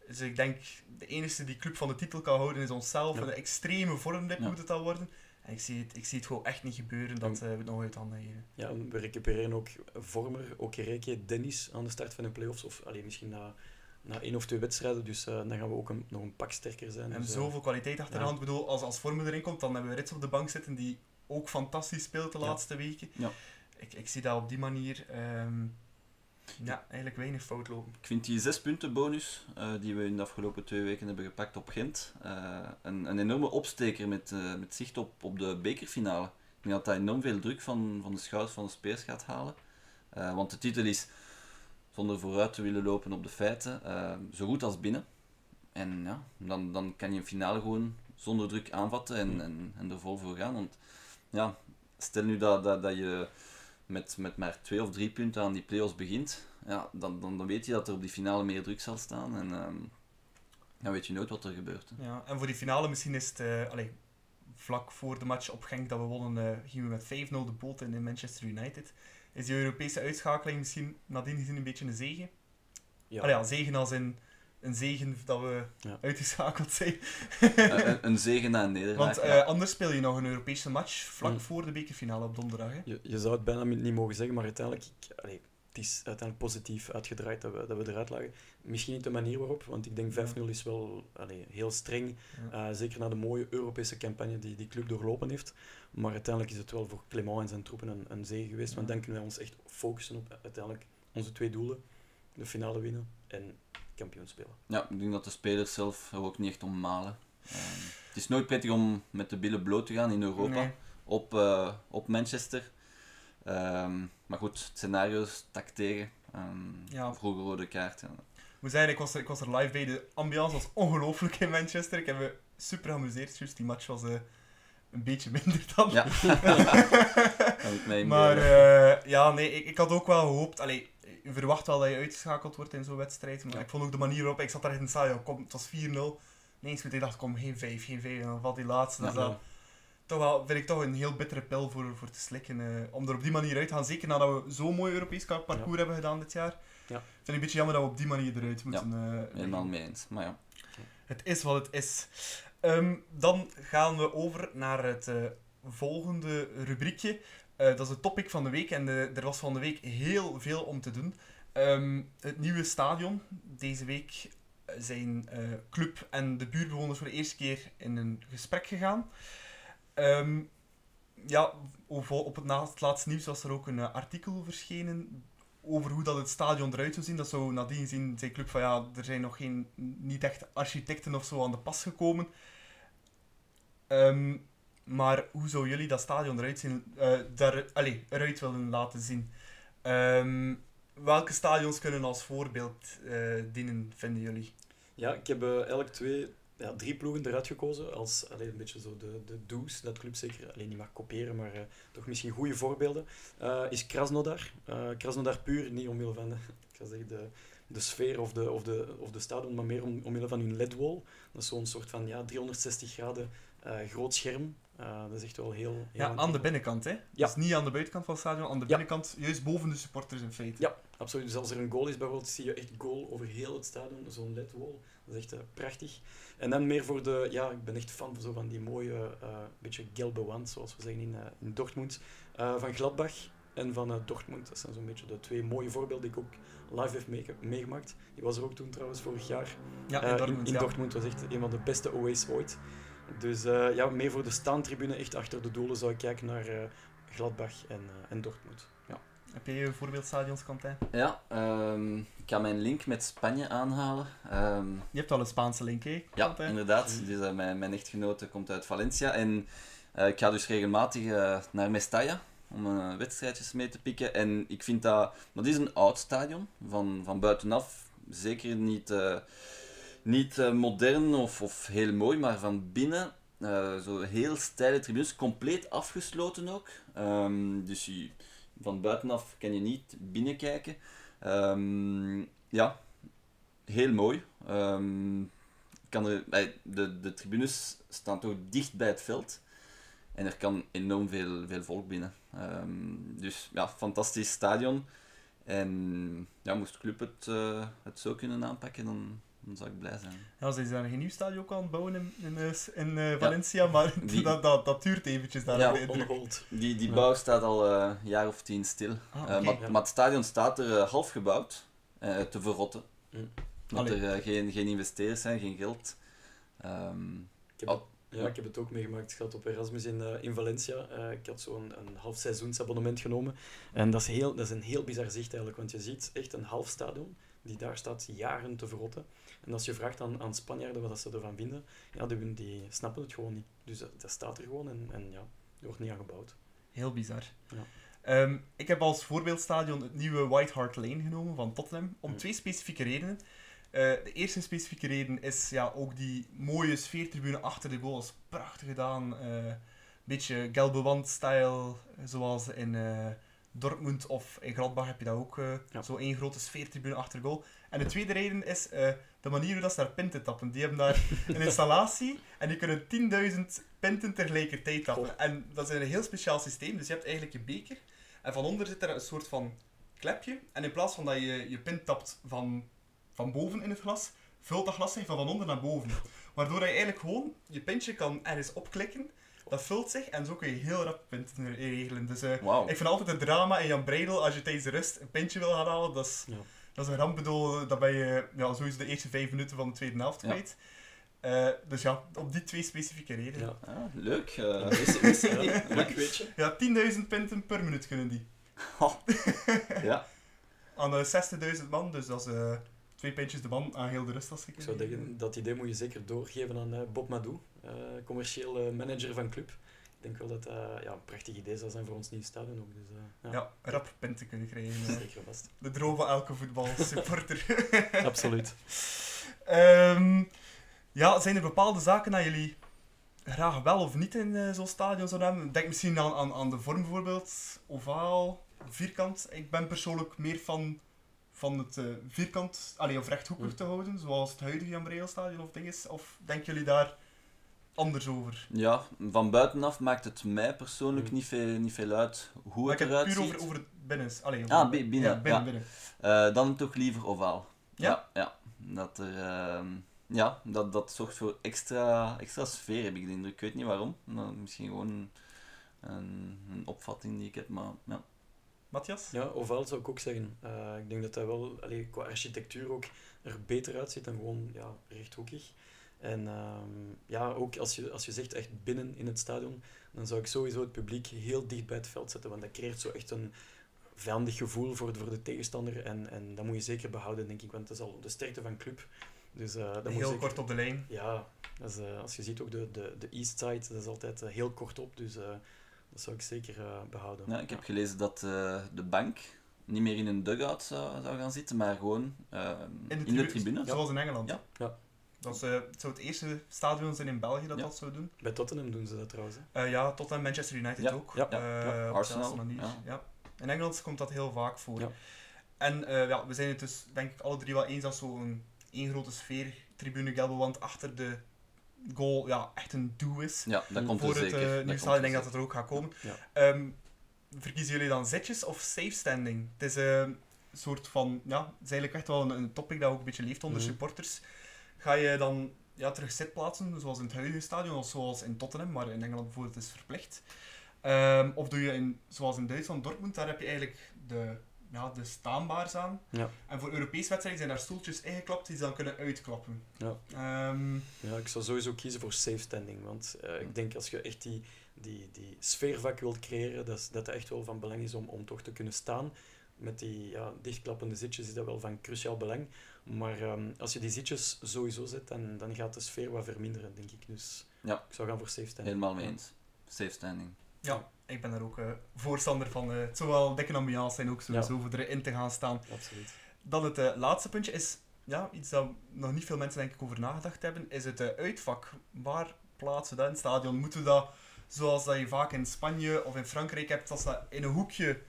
Dus ik denk, de enige die club van de titel kan houden is onszelf. Ja. Een extreme vormdip ja. moet het al worden. En ik zie het, ik zie het gewoon echt niet gebeuren dat uh, we het nog uit handen geven. Ja, we recupereren ook Vormer, ook Reke, Dennis aan de start van de playoffs. Of alleen misschien na, na één of twee wedstrijden. Dus uh, dan gaan we ook een, nog een pak sterker zijn. En dus, zoveel kwaliteit achter de hand. Ik bedoel, als, als Vormer erin komt, dan hebben we Rits op de bank zitten die ook fantastisch speelt de laatste weken. Ja. Ik, ik zie dat op die manier um, ja, eigenlijk weinig fout lopen. Ik vind die zes punten bonus uh, die we in de afgelopen twee weken hebben gepakt op Gent uh, een, een enorme opsteker met, uh, met zicht op, op de bekerfinale. Ik denk dat dat enorm veel druk van, van de schouders van de speers gaat halen. want de titel is, zonder vooruit te willen lopen op de feiten, zo goed als binnen. En ja, dan, dan kan je een finale gewoon zonder druk aanvatten en, en, en er vol voor gaan. Want ja, stel nu dat, dat, dat je met, met maar twee of drie punten aan die play-offs begint, ja, dan, dan, dan weet je dat er op die finale meer druk zal staan. En um, dan weet je nooit wat er gebeurt. Hè. Ja, en voor die finale misschien is het... Uh, allez, vlak voor de match op Genk dat we wonnen, uh, gingen we met 5-0 de boot in, in Manchester United. Is die Europese uitschakeling misschien nadien gezien een beetje een zegen? Ja. Allee, ja, zegen als in een zegen dat we ja. uitgeschakeld zijn. een, een, zegen na een nederlaag. Want uh, anders speel je nog een Europese match vlak mm. voor de bekerfinale op donderdag. Hè? Je, je, zou het bijna niet mogen zeggen, maar uiteindelijk, ik, allee, het is uiteindelijk positief uitgedraaid dat we, dat we eruit lagen. Misschien niet de manier waarop, want ik denk 5-0 is wel allee, heel streng. Ja. Uh, zeker na de mooie Europese campagne die die club doorlopen heeft. Maar uiteindelijk is het wel voor Clement en zijn troepen een, een zege geweest. Want dan kunnen wij ons echt focussen op uiteindelijk onze twee doelen. De finale winnen en kampioen spelen. Ja, ik denk dat de spelers zelf er ook niet echt om malen. Um, het is nooit prettig om met de billen bloot te gaan in Europa nee. op, uh, op Manchester. Um, maar goed, het scenario stak tegen. Um, ja. Vroege rode kaart. Ja. Ik moet zeggen, ik was, er, ik was er live bij. De ambiance was ongelooflijk in Manchester. Ik heb me super geamuseerd. Just die match was uh, een beetje minder dan. Ja. maar uh, ja, nee, ik, ik had ook wel gehoopt. Allee, je verwacht wel dat je uitgeschakeld wordt in zo'n wedstrijd. Maar ja. ik vond ook de manier waarop... Ik zat daar in het stadion, kom, het was 4-0. Nee, ik dacht, kom, geen 5, geen 5. En dan valt die laatste. Ja, dus dat, toch wel, vind ik toch een heel bittere pil voor, voor te slikken. Uh, om er op die manier uit te gaan. Zeker nadat we zo'n mooi Europees parcours ja. hebben gedaan dit jaar. Ja. Vind ik een beetje jammer dat we op die manier eruit moeten. Uh, helemaal mee eens. Maar ja. Het is wat het is. Um, dan gaan we over naar het uh, volgende rubriekje. Uh, dat is het topic van de week en de, er was van de week heel veel om te doen. Um, het nieuwe stadion. Deze week zijn uh, club en de buurtbewoners voor de eerste keer in een gesprek gegaan. Um, ja, op het, laatste nieuws was er ook een artikel verschenen over hoe dat het stadion eruit zou zien. Dat zou nadien zien, zei club van ja, er zijn nog geen, niet echt architecten of zo aan de pas gekomen. Um, maar hoe zou jullie dat stadion eruit, zien, uh, daar, allez, eruit willen laten zien? Um, welke stadions kunnen als voorbeeld uh, dienen, vinden jullie? Ja, ik heb uh, elk twee, ja, drie ploegen eruit gekozen als allee, een beetje zo de, de do's, dat club zeker alleen niet mag kopiëren, maar toch misschien goede voorbeelden. is Krasnodar. Krasnodar puur, niet omwille van de, ik zeggen, de, de sfeer of de, of, de, of de stadion, maar meer om, omwille van hun LED-wall. Dat is zo'n soort van ja, 360 graden groot scherm uh, dat is echt wel heel... heel ja, aan de binnenkant, hè? Ja. Dus niet aan de buitenkant van het stadion, aan de binnenkant, juist boven de supporters in feite. Ja, absoluut. Dus als er een goal is bijvoorbeeld, zie je echt goal over heel het stadion, zo'n LED-wall. Dat is echt uh, prachtig. En dan meer voor de... Ja, ik ben echt fan van, zo van die mooie, uh, beetje gelbe wand, zoals we zeggen in, in Dortmund. van Gladbach en van Dortmund. Dat zijn zo'n beetje de twee mooie voorbeelden die ik ook live heb meegemaakt. Die was er ook toen trouwens vorig jaar. Ja, in Dortmund. in, in Dortmund was echt een van de beste OA's ooit. Dus uh, ja, meer voor de staantribune, echt achter de doelen, zou ik kijken naar uh, Gladbach en, uh, en Dortmund. Ja. Heb je voorbeeldstadions, Quentin? Ja, um, ik ga mijn link met Spanje aanhalen. Um, je hebt al een Spaanse link, hè? Ja, inderdaad. Dus, mijn, mijn echtgenote komt uit Valencia. En ik ga dus regelmatig naar Mestalla om wedstrijdjes mee te pikken. En ik vind dat... Dat is een oud stadion, van, van buitenaf. Zeker niet niet uh, modern of, of heel mooi, maar van binnen Eh, zo heel steile tribunes, compleet afgesloten ook. Ehm, dus van buitenaf kan je niet binnenkijken. Ehm, ja, heel mooi. Ehm, kan er, de, de tribunes staan toch dicht bij het veld. En er kan enorm veel, veel volk binnen. Dus ja, fantastisch stadion. En ja, moest club het, eh, het zo kunnen aanpakken, dan, dan zou ik blij zijn. Ja, ze zijn een nieuw stadion ook aan het bouwen in, in, eh, in eh, Valencia, maar Die- dat, dat, dat duurt eventjes daar. Ja, ik. Die, die Ja. bouw staat al eh, een jaar of tien stil. Ah, Eh, maar, ja. maar het stadion staat er eh, half gebouwd, eh, te verrotten. Mm. Dat er eh, geen, geen investeerders zijn, geen geld. Ehm, Ik heb, Oh, ja, ja. ik heb het ook meegemaakt gehad op Erasmus in, eh, in Valencia. Eh, ik had zo'n een half seizoensabonnement genomen. En dat is, heel, dat is een heel bizar zicht eigenlijk, want je ziet echt een half stadion die daar staat jaren te verrotten. En als je vraagt aan, aan Spanjaarden wat ze ervan vinden, ja, die, die snappen het gewoon niet. Dus dat, dat staat er gewoon en, en ja, er wordt niet aan gebouwd. Heel bizar. Ja. Ehm, ik heb als voorbeeldstadion het nieuwe White Hart Lane genomen van Tottenham, om twee specifieke redenen. Eh, de eerste specifieke reden is ja, ook die mooie sfeertribune achter de goal. is prachtig gedaan. eh beetje Gelbe-wand-style, zoals in eh, Dortmund of in Gladbach heb je dat ook. Ja. Zo één grote sfeertribune achter goal. En de tweede reden is eh, de manier hoe dat ze daar pinten tappen. Die hebben daar een installatie en die kunnen 10.000 pinten tegelijkertijd tappen. Goh. En dat is een heel speciaal systeem. Dus je hebt eigenlijk je beker en van onder zit er een soort van klepje. En in plaats van dat je je pint tapt van, van boven in het glas, vult dat glas zich van van onder naar boven. Waardoor je eigenlijk gewoon je pintje kan ergens opklikken. Dat vult zich en zo kun je heel rap pinten regelen. Dus eh, ik vind altijd een drama in Jan Breidel als je tijdens de rust een pintje wil gaan halen. Dat is, Ja. dat is een ramp. bedoel, Dan ben je ja, sowieso de eerste vijf minuten van de tweede helft Ja. kwijt. Eh, dus ja, op die twee specifieke redenen. Ja. Ah, leuk. eh, Wist- wist ik niet. Ja, leuk weet je. Ja, 10.000 pinten per minuut kunnen die. ja. Aan de 60.000 man, dus dat is eh, twee pintjes de man aan heel de rust als je Ik zou denken, dat idee moet je zeker doorgeven aan eh, Bob Madou, eh, commercieel eh, manager van club. Ik denk wel dat dat ja, een prachtig idee zou zijn voor ons nieuwe stadion ook. Dus, eh, ja, Ja, rap pinten kunnen krijgen. eh. zeker vast. De droom van elke voetbalsupporter. Absoluut. Ehm, ja, zijn er bepaalde zaken dat jullie graag wel of niet in zo'n stadion zouden hebben? Denk misschien aan, aan, aan de vorm bijvoorbeeld, ovaal, vierkant. Ik ben persoonlijk meer van, van het eh, vierkant, allee, of rechthoekig Mm. te houden, zoals het huidige Jan Breidel stadion of dinges. Of denken jullie daar anders over? ja, van buitenaf maakt het mij persoonlijk Mm. niet, veel, niet veel uit hoe Maar het ik heb eruit puur ziet. over, over het binnen. Allee, over Ah, binnen, Ja, binnen, ja. binnen. Eh, dan toch liever ovaal. Ja? Ja, ja. Dat, er, ehm, ja, dat, dat zorgt voor extra, extra sfeer, heb ik de indruk. Ik weet niet waarom. Nou, misschien gewoon een, een opvatting die ik heb, maar ja. Matthias? Ja, ovaal zou ik ook zeggen. Eh, ik denk dat dat wel allee, qua architectuur ook er beter uitziet dan gewoon ja, rechthoekig. En ehm, ja, ook als je, als je zegt echt binnen in het stadion, dan zou ik sowieso het publiek heel dicht bij het veld zetten, want dat creëert zo echt een vijandig gevoel voor de, voor de tegenstander. En, en dat moet je zeker behouden, denk ik, want dat is al de sterkte van club. Dus, eh dat moet je Heel zeker- kort op de lijn. Ja, dat is, eh, als je ziet ook de, de, de East Side, dat is altijd eh, heel kort op, dus eh, dat zou ik zeker eh, behouden. ja ik heb gelezen dat eh, de bank niet meer in een dugout zou, zou gaan zitten, maar gewoon ehm, in, de tribune. Zoals in Engeland. Ja. Ja. Dat eh, het zou het eerste stadion zijn in België dat Ja. dat zou doen. Bij Tottenham doen ze dat trouwens. hè. Eh, ja, tot en Manchester United Ja, ook. ja, Eh, ja. op Arsenal, dezelfde manier. ja. Ja. In Engeland komt dat heel vaak voor. Ja. En eh, ja, we zijn het dus denk ik alle drie wel eens dat zo'n één grote sfeer, tribune Gelbewand achter de goal ja, echt een doe is. Ja, dat komt er voor het zeker. nieuwe stadion er denk ik dat het er ook gaat komen. Ja. Ehm, verkiezen jullie dan zitjes of safe standing? Het is een soort van, ja, het is eigenlijk echt wel een, een topic dat ook een beetje leeft onder Mhm. supporters. Ga je dan ja, terug zitplaatsen, zoals in het huidige stadion of zoals in Tottenham, maar in Engeland bijvoorbeeld is verplicht? Ehm, of doe je in, zoals in Duitsland, Dortmund, daar heb je eigenlijk de, ja, de staanbaars aan. Ja. En voor Europese wedstrijden zijn daar stoeltjes ingeklapt die ze dan kunnen uitklappen. Ja. Ehm, Ja, ik zou sowieso kiezen voor safe standing. Want eh, ik denk als je echt die, die, die sfeervak wilt creëren, dat dat het echt wel van belang is om, om toch te kunnen staan. Met die ja, dichtklappende zitjes is dat wel van cruciaal belang. Maar ehm, als je die zitjes sowieso zet, dan, dan gaat de sfeer wat verminderen, denk ik. Dus Ja. ik zou gaan voor safe standing. Helemaal mee eens. Safe standing. ja, ik ben daar ook eh, voorstander van. eh het zou wel een dikke ambiance zijn ook sowieso voor erin te gaan staan. Absoluut. Dan het eh, laatste puntje is ja, iets dat nog niet veel mensen denk ik over nagedacht hebben, is het uitvak. Waar plaatsen we dat in het stadion? Moeten we dat, zoals dat je vaak in Spanje of in Frankrijk hebt, als dat in een hoekje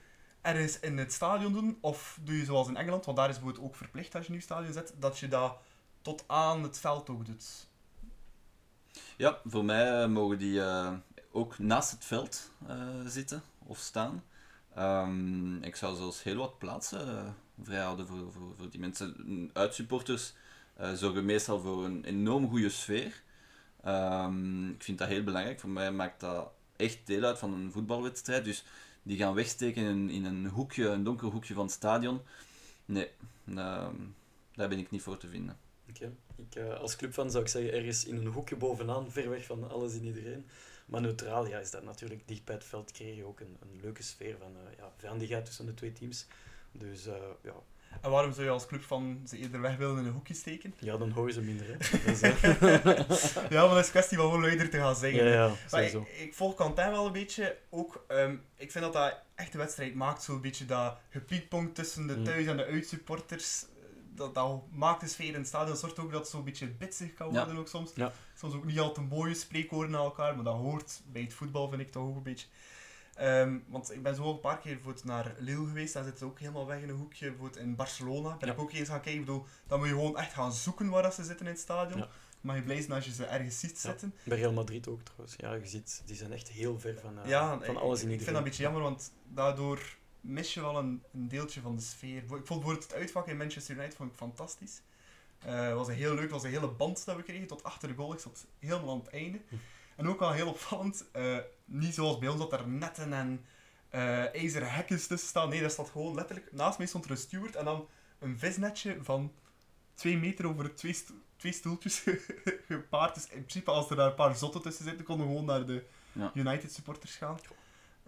ergens in het stadion doen? Of doe je zoals in Engeland, want daar is het ook verplicht als je nu stadion zet, dat je dat tot aan het veld ook doet? Ja, voor mij eh, mogen die eh, ook naast het veld eh, zitten of staan. Ehm, ik zou zelfs heel wat plaatsen vrijhouden voor, voor, voor die mensen. Uitsupporters zorgen meestal voor een enorm goede sfeer. Um, ik vind dat heel belangrijk. Voor mij maakt dat echt deel uit van een voetbalwedstrijd. Dus die gaan wegsteken in, in een hoekje, een donker hoekje van het stadion. Nee, uh, daar ben ik niet voor te vinden. Okay. Ik, uh, als clubfan zou ik zeggen ergens in een hoekje bovenaan, ver weg van alles en iedereen. Maar neutraal ja, is dat natuurlijk dicht bij het veld creëer je ook een, een leuke sfeer van uh, ja, vijandigheid tussen de twee teams. Dus uh, ja. En waarom zou je als clubfan ze eerder weg willen in een hoekje steken? Ja, dan hoor je ze minder. Hè. dus, ja, maar dat is een kwestie van gewoon luider te gaan zeggen. Ja, ja, maar ik, ik, volg Quentin wel een beetje. Ook, um, ik vind dat dat echt de wedstrijd maakt. Zo'n beetje dat gepietpong tussen de thuis- en de uitsupporters dat, dat maakt de sfeer in het stadion. Dat zorgt ook dat het zo'n beetje bitsig kan worden ja. ook soms. Ja. Soms ook niet altijd mooie spreekwoorden naar elkaar, maar dat hoort bij het voetbal, vind ik toch ook een beetje. Um, want ik ben zo een paar keer naar Lille geweest, daar zit ze ook helemaal weg in een hoekje. In Barcelona ben ja. ik ook eens gaan kijken. Ik bedoel, dan moet je gewoon echt gaan zoeken waar dat ze zitten in het stadion. Ja. Maar je blij zijn als je ze ergens ziet zitten. Bij Real Madrid ook trouwens. Ja, je ziet, die zijn echt heel ver van, uh, ja, van alles in iedereen. Ik vind dat een beetje jammer, want daardoor mis je wel een, een, deeltje van de sfeer. Ik vond bijvoorbeeld het uitvak in Manchester United vond ik fantastisch. Het uh, was een heel leuk, was een hele band dat we kregen tot achter de goal. Ik zat helemaal aan het einde. Hm. En ook wel heel opvallend, uh, niet zoals bij ons dat er netten en uh, ijzeren hekken tussen staan. Nee, dat staat gewoon letterlijk. Naast mij stond er een steward en dan een visnetje van twee meter over twee, sto twee stoeltjes gepaard. Dus in principe, als er daar een paar zotten tussen zitten, konden we gewoon naar de ja. United supporters gaan.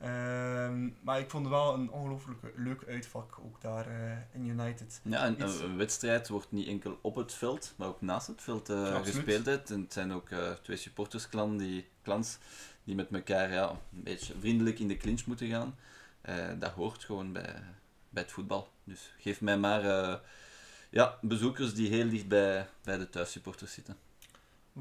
Um, maar ik vond het wel een ongelooflijk leuk uitvak ook daar uh, in United. Ja, en Iets... een wedstrijd wordt niet enkel op het veld, maar ook naast het veld uh, ja, gespeeld. Het. En het zijn ook uh, twee supportersklans die, klans die met elkaar ja, een beetje vriendelijk in de clinch moeten gaan. dat hoort gewoon bij, bij het voetbal. Dus geef mij maar ja, bezoekers die heel dicht bij, bij de thuissupporters zitten.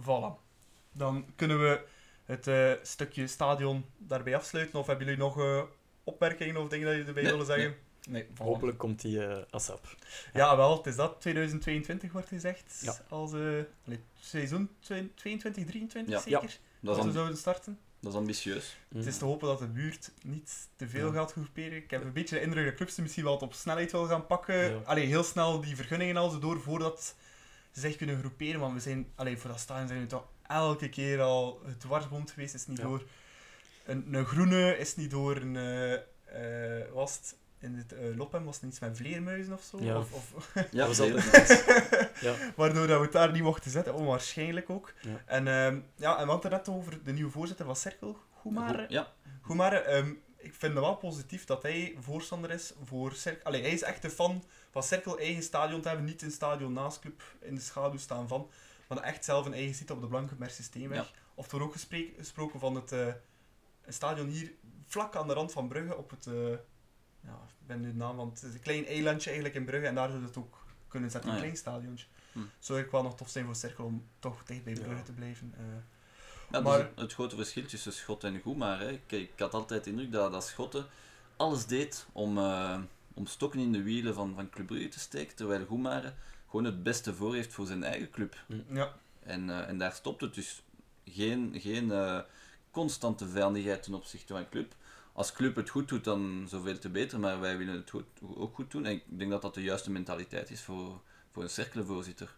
Voilà. Dan kunnen we het uh, stukje stadion daarbij afsluiten? Of hebben jullie nog uh, opmerkingen of dingen dat je erbij nee, willen zeggen? Nee. nee Hopelijk komt die uh, ASAP. Ja. ja. wel, het is dat. 2022 wordt gezegd. Ja. Als allee, seizoen 22, 23 ja. zeker? Ja. Dat, dat we zouden starten. Dat is ambitieus. Het is te hopen dat de buurt niet te veel gaat groeperen. Ik heb een beetje de indruk dat clubs misschien wel op snelheid wil gaan pakken. Allee, heel snel die vergunningen al zo door voordat ze zich kunnen groeperen. Want we zijn, allee, voor dat stadion zijn we toch elke keer al het dwarsbond geweest. is niet ja. door een, een groene, is niet door een. Uh, uh, was het in het uh, Lopem was het iets met vleermuizen of zo? Ja, of, of ja was ja. Waardoor dat we het daar niet mochten zetten, onwaarschijnlijk ook. Ja. En, uh, ja, en we hadden het net over de nieuwe voorzitter van Cirkel, Goemare. Ja. Goemare, um, ik vind het wel positief dat hij voorstander is voor Cirkel. Allee, hij is echt een fan van Cirkel eigen stadion te hebben, niet een stadion naast club in de schaduw staan van maar echt zelf een eigen ziet op de Blanke Systeemweg. Ja. Of er ook gesproken van het uh, een stadion hier vlak aan de rand van Brugge op het, uh, ja, ik ben nu de naam, want het is een klein eilandje eigenlijk in Brugge en daar zou het ook kunnen zetten, een Ah, ja. klein stadiontje. Hm. Zou ik wel nog tof zijn voor Cirkel om toch dicht bij Brugge Ja. te blijven. Uh, Ja, Maar- het grote verschil tussen Schot en Goemar. Hè. Ik, ik had altijd de indruk dat, dat Schotten alles deed om, eh, om stokken in de wielen van, van Club Brugge te steken, terwijl Goemar gewoon het beste voor heeft voor zijn eigen club. ja, En, eh, en daar stopt het dus. Geen, geen eh, constante vijandigheid ten opzichte van een club. Als club het goed doet, dan zoveel te beter, maar wij willen het goed, ook goed doen. En ik denk dat dat de juiste mentaliteit is voor, voor een cirkelvoorzitter.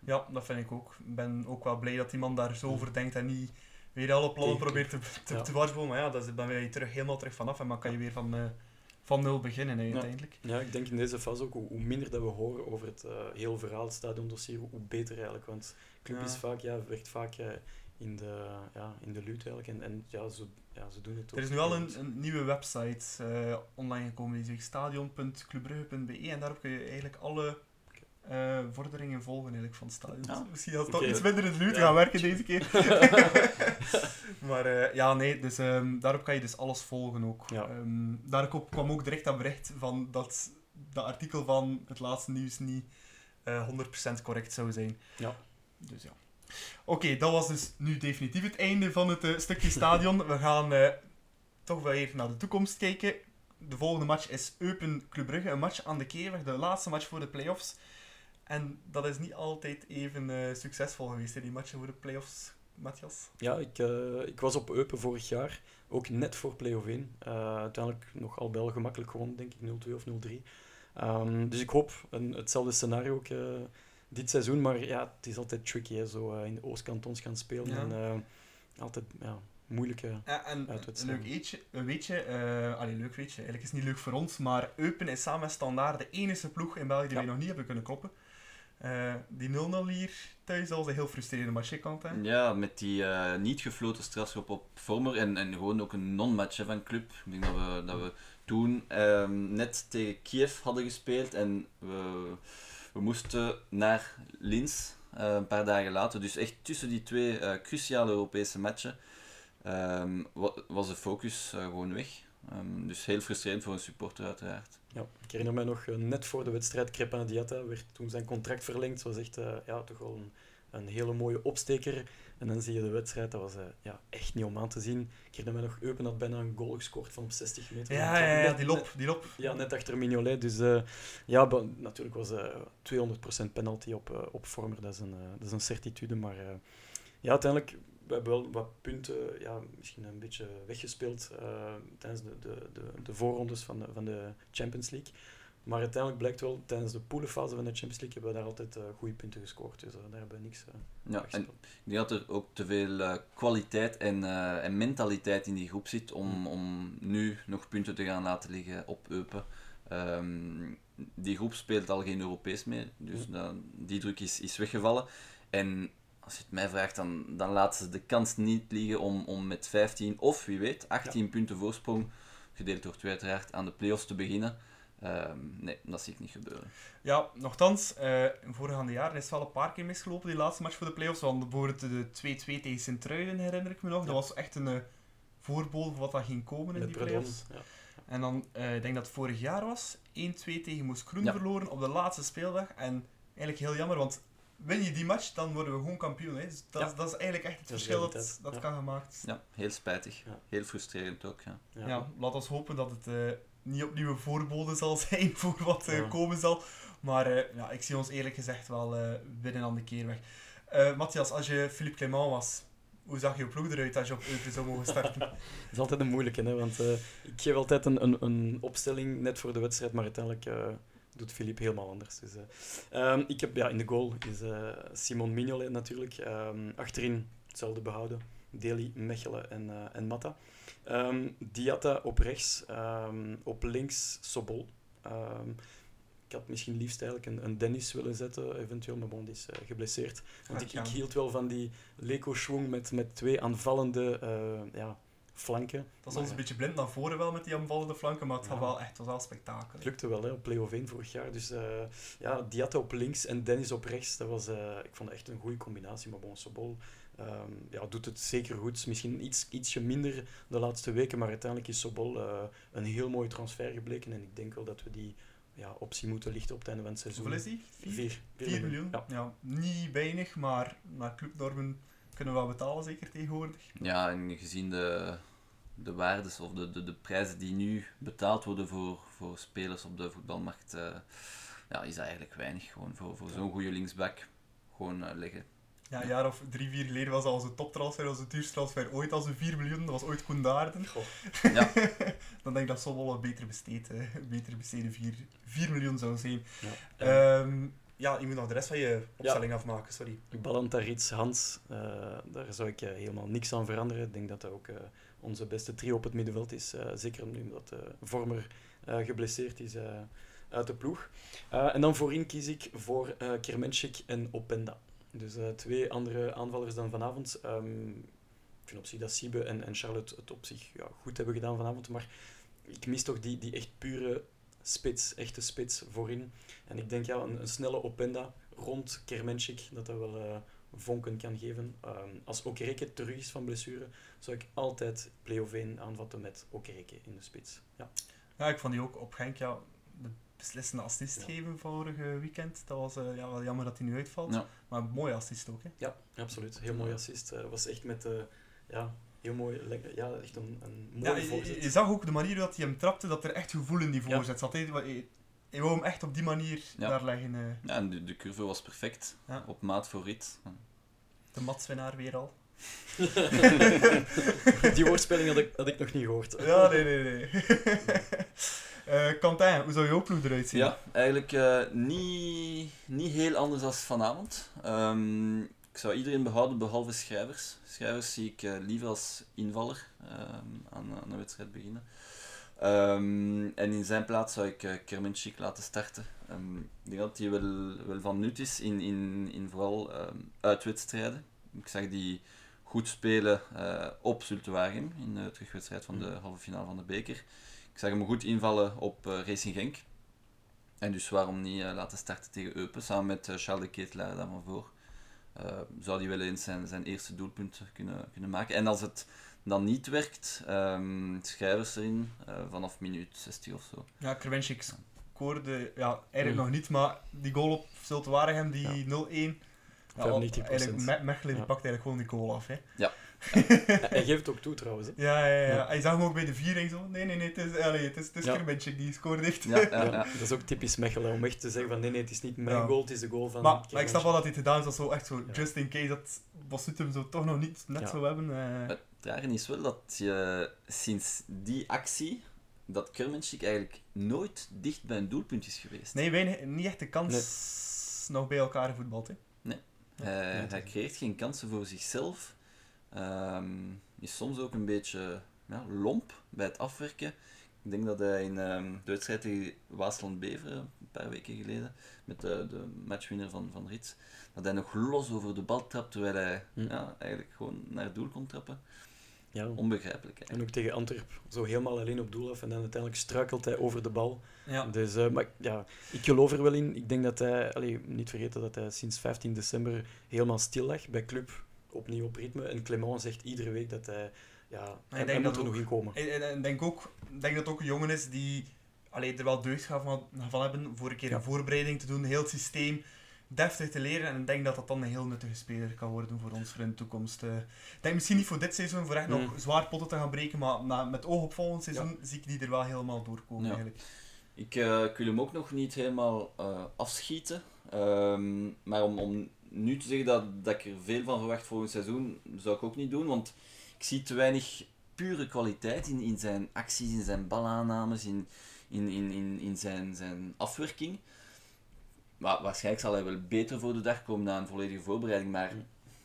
ja, dat vind ik ook. Ik ben ook wel blij dat die man daar zo over denkt en niet weer alle plannen Tegen- probeert te, te, Ja. te dwarsbomen. Maar ja, dan ben je terug, helemaal terug vanaf en dan kan je weer van, eh, van nul beginnen uiteindelijk. Ja, ik denk in deze fase ook, hoe, hoe minder dat we horen over het uh, heel verhaal, het stadiondossier, hoe beter eigenlijk. Want club Ja. is vaak, ja, werkt vaak uh, in, de, ja, in de luut eigenlijk. En, en ja, ze, ja, ze doen het ook. Er is nu heel een, een nieuwe website eh, online gekomen, die zegt stadion.clubbrugge.be en daarop kun je eigenlijk alle eh, vorderingen volgen eigenlijk van het stadion. Ja. Dus Misschien dat het toch iets minder in de luut Ja. gaan werken deze keer. maar eh, ja, nee, dus ehm, daarop kan je dus alles volgen ook. Ja. Ehm, daarop kwam ook direct dat bericht van dat dat artikel van het laatste nieuws niet eh 100% correct zou zijn. Ja. Dus ja. Oké, dat was dus nu definitief het einde van het uh, stukje stadion. We gaan uh, toch wel even naar de toekomst kijken. De volgende match is Eupen Club Brugge, een match aan de keer, de laatste match voor de play-offs. En dat is niet altijd even uh, succesvol geweest, die matchen voor de play-offs, Matthias. Ja, ik, ik was op Eupen vorig jaar, ook net voor play-off 1. uiteindelijk nog al wel gemakkelijk gewonnen, denk ik, 0-2 of 0-3. Um, dus ik hoop een, hetzelfde scenario ook dit seizoen. Maar ja, het is altijd tricky, hè, zo uh, in de Oostkantons gaan spelen. Ja. En uh, altijd ja, moeilijke ja, en Een leuk weetje, een weetje uh, allee, leuk weetje, eigenlijk is het niet leuk voor ons, maar Eupen is samen met Standaard de enige ploeg in België die ja. wij nog niet hebben kunnen kloppen. Uh, die 0-0 hier thuis was een heel frustrerende match, kant hè? Ja, met die uh, niet gefloten strafschop op Vormer en, en gewoon ook een non-match van club. Ik denk dat we, dat we toen um, net tegen Kiev hadden gespeeld en we we moesten naar Linz uh, een paar dagen later. Dus echt tussen die twee uh, cruciale Europese matchen um, was de focus uh, gewoon weg. Um, dus heel frustrerend voor een supporter uiteraard. Ja, ik herinner me nog net voor de wedstrijd Crepin Diatta werd toen zijn contract verlengd. Was echt ja, toch wel een, een hele mooie opsteker. En dan zie je de wedstrijd, dat was uh, ja, echt niet om aan te zien. Ik herinner me nog, Eupen had bijna een goal gescoord van op 60 meter. Ja, ja, ja, die lop. Die lop. Ja, net achter Mignolet. Dus uh, ja, natuurlijk was uh, 200% penalty op, op Vormer. Dat is een, dat is een certitude. Maar ja, uiteindelijk we hebben wel wat punten ja, misschien een beetje weggespeeld tijdens de, de, de, de voorrondes van de, van de Champions League. Maar uiteindelijk blijkt wel, tijdens de poelenfase van de Champions League hebben we daar altijd uh, goede punten gescoord. Dus uh, daar hebben we niks uh, Ja, en ik denk dat er ook te veel kwaliteit en, en mentaliteit in die groep zit om, mm. om nu nog punten te gaan laten liggen op Eupen. Um, die groep speelt al geen Europees meer, dus mm. die druk is, is weggevallen. En als je het mij vraagt, dan, dan laten ze de kans niet liggen om, om met 15 of wie weet 18 ja. punten voorsprong, gedeeld door twee uiteraard, aan de play-offs te beginnen. Um, nee, dat zie ik niet gebeuren. Ja, nogthans, uh, in voorgaande jaren is het wel een paar keer misgelopen, die laatste match voor de playoffs. Want bijvoorbeeld de 2-2 tegen Sint-Truiden herinner ik me nog. Ja. Dat was echt een uh, voorbode van wat dat ging komen in die playoffs. Ja. En dan, uh, ik denk dat het vorig jaar was, 1-2 tegen Moes Kroen ja. verloren op de laatste speeldag. En eigenlijk heel jammer, want win je die match, dan worden we gewoon kampioen. Hè. Dus dat, ja. dat is eigenlijk echt het verschil dat, dat kan gemaakt. Ja, heel spijtig. Heel frustrerend ook. Ja, ja. laat ons hopen dat het niet opnieuw een voorbode zal zijn voor wat uh, komen zal. Maar uh, ja, ik zie ons eerlijk gezegd wel uh, binnen aan de keer weg. Matthias, als je Philippe Clement was, hoe zag je ploeg eruit als je op Eupen zou mogen starten? dat is altijd een moeilijke, hè, want ik geef altijd een, een, een, opstelling net voor de wedstrijd, maar uiteindelijk doet Philippe helemaal anders. Dus, um, ik heb ja, in de goal is Simon Mignolet natuurlijk. Um, achterin hetzelfde behouden. Deli, Mechelen en, en Matta. Um, Diatta op rechts, um, op links Sobol. Um, ik had misschien liefst eigenlijk een, een Dennis willen zetten, eventueel, maar bon, die is uh, geblesseerd. Want ik, ik, hield wel van die Leko-schwung met, met twee aanvallende uh, ja, flanken. Dat was ons een beetje blind naar voren wel met die aanvallende flanken, maar het ja. wel echt was wel spektakel. Het lukte wel hè, op play-off 1 vorig jaar. Dus uh, ja, Diatta op links en Dennis op rechts, dat was, ik vond het echt een goede combinatie. Maar bon, Sobol Um, ja, doet het zeker goed. Misschien iets, ietsje minder de laatste weken, maar uiteindelijk is Sobol uh, een heel mooi transfer gebleken. En ik denk wel dat we die ja, optie moeten lichten op het einde van het seizoen. Hoeveel is die? 4 miljoen. miljoen. Ja. ja. niet weinig, maar naar clubnormen kunnen we wel betalen, zeker tegenwoordig. Ja, en gezien de, de waardes of de, de, de prijzen die nu betaald worden voor, voor spelers op de voetbalmarkt, uh, ja, is dat eigenlijk weinig. Gewoon voor, voor zo'n goede linksback gewoon uh, leggen ja, een jaar of drie, vier geleden was dat onze toptransfer, onze duurstransfer ooit als een 4 miljoen. Dat was ooit Koen Daarden. Ja. Dan denk ik dat zo wel een beter besteed, beter besteden 4, 4 miljoen zou zijn. Ja. Um, ja, je moet nog de rest van je opstelling ja. afmaken, sorry. Ballantarits, Hans, uh, daar zou ik uh, helemaal niks aan veranderen. Ik denk dat dat ook uh, onze beste trio op het middenveld is. zeker nu omdat Vormer geblesseerd is uit de ploeg. en dan voorin kies ik voor uh, Kermenschik en Openda. Dus uh, twee andere aanvallers dan vanavond. Um, ik vind op zich dat Siebe en, en Charlotte het op zich ja, goed hebben gedaan vanavond. Maar ik mis toch die, die echt pure spits, echte spits voorin. En ik denk ja, een, snelle openda rond Kermenschik, dat dat wel uh, vonken kan geven. Um, als Okereke terug is van blessure, zou ik altijd 1 aanvatten met Okereke in de spits. Ja. ja, ik vond die ook op Genk, ja, beslissende assist geven vorige weekend. Dat was eh, ja, wel jammer dat hij nu uitvalt. Ja. Maar een mooie assist ook. Hè. Ja, absoluut. Heel mooi assist. Eh, was echt met, eh, ja, heel mooi, lekker, ja, echt een, een mooie je, voorzet. je- je zag ook de manier dat hij hem trapte, dat er echt gevoel in die Ja. voorzet zat. Hij, hij wou hem echt op die manier Ja. daar leggen. eh. Ja, en de, de curve was perfect. Ja. Op maat voor rit. de matswinnaar weer al. Die woordspeling had ik, had ik nog niet gehoord. Ja, nee, nee, nee. Eh Quentin, hoe zou jouw ploeg eruit zien? Ja, eigenlijk eh, niet, niet heel anders dan vanavond. Ehm, ik zou iedereen behouden behalve schrijvers. Schrijvers zie ik eh, liever als invaller ehm, aan, aan een wedstrijd beginnen. Ehm, en in zijn plaats zou ik uh, Kermenchik laten starten. Ehm, ik denk dat hij wel, wel van nut is in, in, in vooral ehm, uitwedstrijden. Ik zag die goed spelen eh, op Zultuarium in de terugwedstrijd van de halve finale van de beker. Ik zag hem goed invallen op eh, Racing Genk. En dus waarom niet eh, laten starten tegen Eupen, samen met Charles de Ketelaar daar van voor. Zou hij wel eens zijn, zijn eerste doelpunt kunnen, kunnen maken. En als het dan niet werkt, ehm, schrijvers erin vanaf minuut 60 of zo. Ja, Kremenchik scoorde ja, eigenlijk Mm. nog niet, maar die goal op Zulte Waregem, die 0-1. Ja, al- 95%. eigenlijk, Me- Mechelen Ja. pakt eigenlijk gewoon die goal af. Hè. Hij geeft het ook toe trouwens. Hè. Ja, ja, ja. Ja. Hij zag hem ook bij de viering zo. Nee, nee, nee, het is, allee, het is, het is Ja. Die scoort echt. Ja, ja, Ja, ja. Dat is ook typisch Mechelen om echt te zeggen van nee, nee, het is niet mijn Ja. goal, het is de goal van... Maar, maar ik snap wel dat hij het gedaan is, dat zo echt zo, Ja. just in case dat Bosut hem zo toch nog niet net Ja. zou hebben. eh. Het rare is wel dat je sinds die actie, dat Kermenschik eigenlijk nooit dicht bij een doelpunt is geweest. Nee, weinig, niet echt de kans nog bij elkaar gevoetbald. Hè. Hij, Nee, hij creëert geen kansen voor zichzelf. Ehm, is soms ook een beetje ja, lomp bij het afwerken. Ik denk dat hij in ehm, de wedstrijd tegen Waasland Beveren, een paar weken geleden, met de, de matchwinner van, van Rits, dat hij nog los over de bal trapt, terwijl hij Hm. ja, eigenlijk gewoon naar het doel kon trappen. Ja. Onbegrijpelijk En ook tegen Antwerp, zo helemaal alleen op doel af en dan uiteindelijk struikelt hij over de bal. Ja. Dus, eh, maar ja, ik geloof er wel in. Ik denk dat hij, allee, niet vergeten dat hij sinds 15 december helemaal stil lag bij club, opnieuw op ritme. En Clement zegt iedere week dat hij, ja, hij, denk hij dat moet er ook. nog in komen. En, en, en denk ook, ik denk dat het ook een jongen is die allee, er wel deugd gaat van, van hebben voor een keer Ja. een voorbereiding te doen, heel het systeem deftig te leren. En ik denk dat dat dan een heel nuttige speler kan worden voor ons voor in de toekomst. Eh, ik denk misschien niet voor dit seizoen, voor echt nog Mm. zwaar potten te gaan breken, maar na, met oog op volgend seizoen zie ik die er wel helemaal doorkomen Ja. eigenlijk. Ik, ik wil hem ook nog niet helemaal eh, afschieten. Ehm, maar om, om nu te zeggen dat, dat ik er veel van verwacht volgend seizoen, zou ik ook niet doen. Want ik zie te weinig pure kwaliteit in, in zijn acties, in zijn balaannames, in, in, in, in, in zijn, zijn afwerking. Maar waarschijnlijk zal hij wel beter voor de dag komen na een volledige voorbereiding. Maar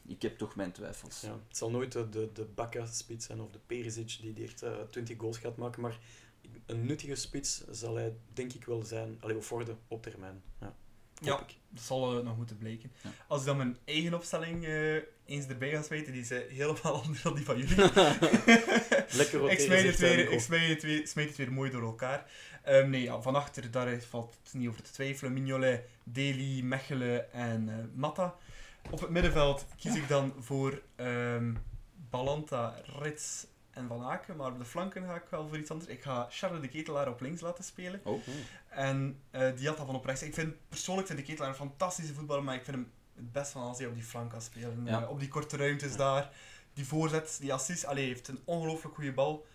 ik heb toch mijn twijfels. Ja, het zal nooit de, de, de Bakka-spits zijn of de Perisic die, die echt eh, 20 goals gaat maken, maar een nuttige spits zal hij denk ik wel zijn, allee, of worden op termijn. Ja, Ja. ik. Dat zal eh, nog moeten blijken. Ja. Als ik dan mijn eigen opstelling eh, eens erbij ga smijten, die is eh, helemaal anders dan die van jullie. Lekker roteren, ik smijt het weer, ik smijt het weer, smijt het weer mooi door elkaar. Ehm, nee, ja, van achter, daar valt het niet over te twijfelen. Mignolet, Deli, Mechelen en eh, Matta. Op het middenveld kies ik dan voor ehm, Balanta, Rits en Van Aken. Maar op de flanken ga ik wel voor iets anders. Ik ga Charles de Ketelaar op links laten spelen. Oh. En eh Diatta van op rechts. Ik vind, persoonlijk vind ik Ketelaar een fantastische voetballer, maar ik vind hem het best van als hij op die flank kan spelen. Ja. Op die korte ruimtes daar. Die voorzet, die assist. Allee, heeft een ongelooflijk goede bal.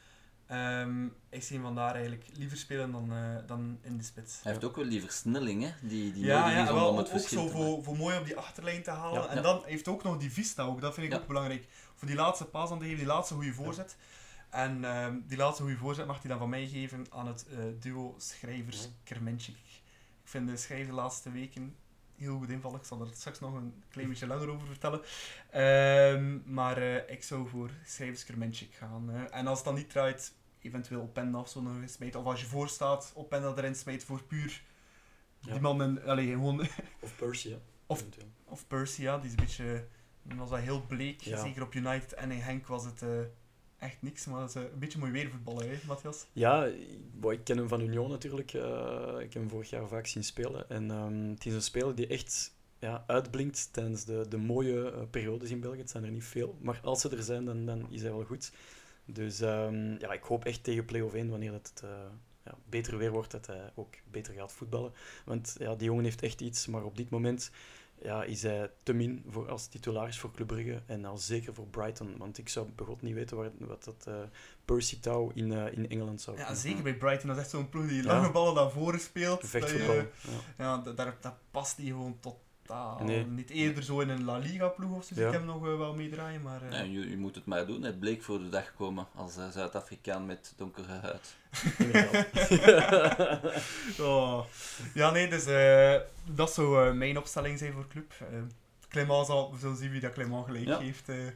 Ehm, ik zie hem vandaar eigenlijk liever spelen dan, eh, dan in de spits. Hij heeft ook wel die versnelling hè, die, die ja, ja wel, om het ook, zo voor, voor mooi op die achterlijn te halen. Ja. en Ja. dan heeft hij ook nog die vista ook, dat vind ik ook belangrijk. Voor die laatste paas aan te geven, die laatste goede voorzet. En ehm, die laatste goede voorzet mag hij dan van mij geven aan het eh, duo schrijvers-Kermenchik. Ik vind de schrijver de laatste weken heel goed invallen. Ik zal er straks nog een klein beetje langer over vertellen. Ehm, maar eh, ik zou voor schrijvers-Kermenchik gaan. en als het dan niet draait, eventueel op pen of zo nog eens smijten. Of als je voor staat, op pen erin smijten voor puur Ja. die man allee, gewoon Of Percy, ja. Of- eventueel. of Percy, ja, die is een beetje, was dat heel bleek. Ja. Zeker op United en in Henk was het eh, echt niks, maar dat is een beetje mooi weer voetballen, hè, Matthias? Ja, ik- ken hem van Union natuurlijk. eh, ik heb hem vorig jaar vaak zien spelen. En ehm, het is een speler die echt ja, uitblinkt tijdens de, de mooie eh, periodes in België. Het zijn er niet veel, maar als ze er zijn, dan, dan is hij wel goed. Dus ehm, ja, ik hoop echt tegen play-off 1, wanneer dat het, eh, ja, beter weer wordt, dat hij ook beter gaat voetballen. Want ja, die jongen heeft echt iets, maar op dit moment ja, is hij te min voor, als titularis voor Club Brugge en al zeker voor Brighton. Want ik zou begot niet weten waar, wat dat eh, Percy Tau in, eh, in Engeland zou Ja, zeker bij Brighton. Dat is echt zo'n ploeg die Ja. lange ballen naar voren speelt. dat Vechtvoetbal. je- Ja. Ja, da- daar, daar past hij gewoon totaal. Nee. Niet eerder zo in een La Liga ploeg of zo, Ja. ik hem nog eh, wel meedraaien, maar... eh, Ja, je, je moet het maar doen. Het bleek voor de dag komen als eh, Zuid-Afrikaan met donkere huid. Oh. Ja, nee, dus dat zou mijn opstelling zijn voor club. Eh Clément zal, we zullen zien wie dat Clément gelijk Ja. heeft. eh.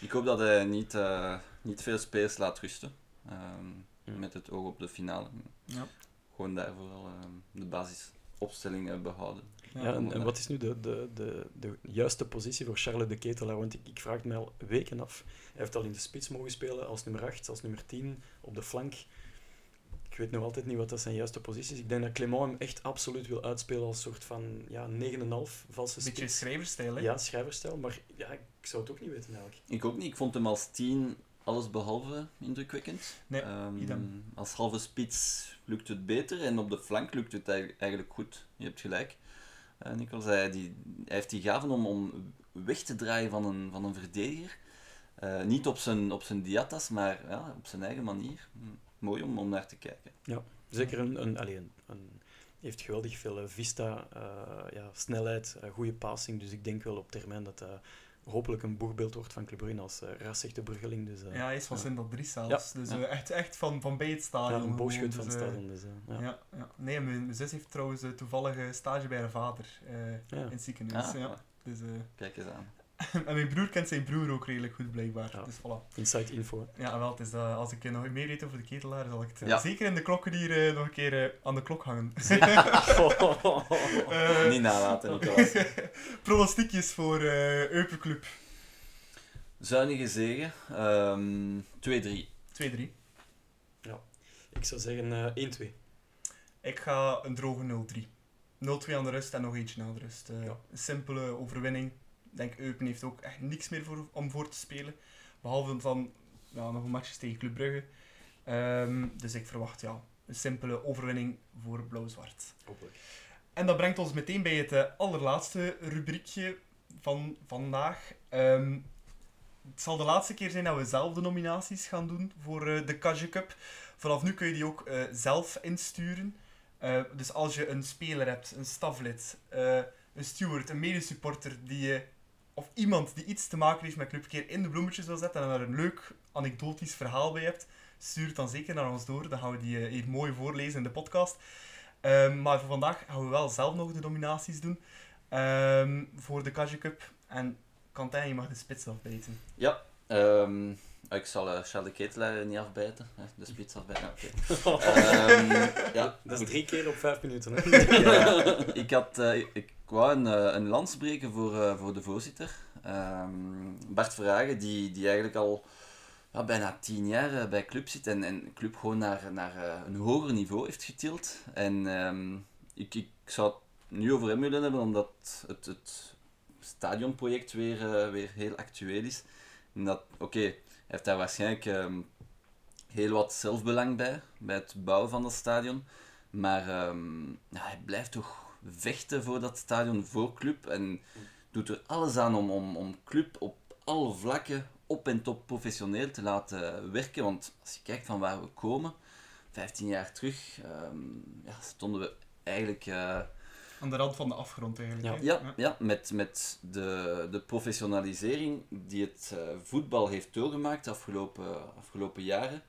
Ik hoop dat hij niet, eh, niet veel spelers laat rusten. Ehm, Ja. Met het oog op de finale. Ja. Gewoon daarvoor al ehm, de basisopstelling eh, behouden. Ja, en, en wat is nu de, de, de, de juiste positie voor Charles de Ketelaar? Want ik, ik vraag het mij al weken af. Hij heeft al in de spits mogen spelen als nummer 8, als nummer 10, op de flank. Ik weet nog altijd niet wat dat zijn juiste positie is. Ik denk dat Clément hem echt absoluut wil uitspelen als soort van ja, 9,5 valse Een beetje spits. schrijverstijl, hè? Ja, schrijverstijl, maar ja, ik zou het ook niet weten eigenlijk. Ik ook niet. Ik vond hem als 10 alles behalve indrukwekkend. Nee, Ehm, idem. als halve spits lukt het beter en op de flank lukt het eigenlijk- goed. Je hebt gelijk. Eh Nicolas, hij, die, hij heeft die gaven om, om weg te draaien van een, van een verdediger. Eh, niet op zijn, op zijn diatas, maar ja, op zijn eigen manier. Hm, Mooi om, om naar te kijken. Zeker een, een, allee, een, een- heeft geweldig veel eh, vista, eh, ja, snelheid, goede passing. Dus ik denk wel op termijn dat hij hopelijk een boegbeeld wordt van Club Brugge als uh, rasechte Bruggeling. Dus, eh, Ja, hij is van ja. Sint Dries zelfs. Dus Ja. eh, echt, echt van, van bij het ja, stadion. een gewoon. boogschut van Dus, het eh, stadion. Dus, eh, ja. Ja, ja. Nee, mijn, mijn zus heeft trouwens eh, toevallig eh, stage bij haar vader eh, Ja. in het ziekenhuis. Ah, ja. Dus, eh, Kijk eens aan. en mijn broer kent zijn broer ook redelijk goed, blijkbaar. Ja. Dus voilà. Inside info. Ja, wel, het is, dat als ik nog meer weet over de ketelaar, zal ik het eh, Ja. zeker in de klokken hier eh, nog een keer aan de klok hangen. Niet nalaten, Nicolas. pronostiekjes voor eh Euperclub. Zuinige zegen. Ehm 2-3. 2-3. Ik zou zeggen eh 1-2. Ik ga een droge 0-3. 0-2 aan de rust en nog eentje aan de rust. Eh, Ja. Een simpele overwinning. Ik denk Eupen heeft ook echt niks meer voor, om voor te spelen. Behalve dan ja, nog een matchje tegen Club Brugge. Ehm, dus ik verwacht ja, een simpele overwinning voor Blauw-Zwart. Hopelijk. En dat brengt ons meteen bij het eh, allerlaatste rubriekje van vandaag. Ehm, het zal de laatste keer zijn dat we zelf de nominaties gaan doen voor eh, de Kaja Cup. Vanaf nu kun je die ook eh, zelf insturen. Dus als je een speler hebt, een staflid, een steward, een medesupporter die je, of iemand die iets te maken heeft met Clubkeer in de bloemetjes wil zetten en daar een leuk anekdotisch verhaal bij hebt, stuur het dan zeker naar ons door. Dan gaan we die eh, hier mooi voorlezen in de podcast. Ehm, maar voor vandaag gaan we wel zelf nog de nominaties doen ehm, voor de Kaja Cup. En Quentin, je mag de spits afbijten. Ja, ehm, ik zal eh Charles de Ketelaar niet afbijten. hè, De spits afbijten, oké. Ehm, ja, Dat is drie keer op vijf minuten. Hè? Ja, ik, had, eh, ik wou een, eh, een lans breken voor, eh, voor de voorzitter. Ehm, Bart Verhagen, die, die eigenlijk al ja, bijna tien jaar eh, bij Club zit en, en Club gewoon naar, naar een hoger niveau heeft getild. En ehm, ik, ik zou het nu over hem willen hebben, omdat het, het stadionproject weer, weer heel actueel is. En dat, oké, hij heeft daar waarschijnlijk ehm, heel wat zelfbelang bij, bij het bouwen van dat stadion. Maar ja, hij blijft toch vechten voor dat stadion, voor club. En doet er alles aan om, om, om club op alle vlakken op en top professioneel te laten werken. Want als je kijkt van waar we komen, 15 jaar terug, ehm, ja, stonden we eigenlijk eh, Aan de rand van de afgrond eigenlijk. Ja. hè? ja, ja, met, met de, de professionalisering die het eh, voetbal heeft doorgemaakt de afgelopen, afgelopen jaren,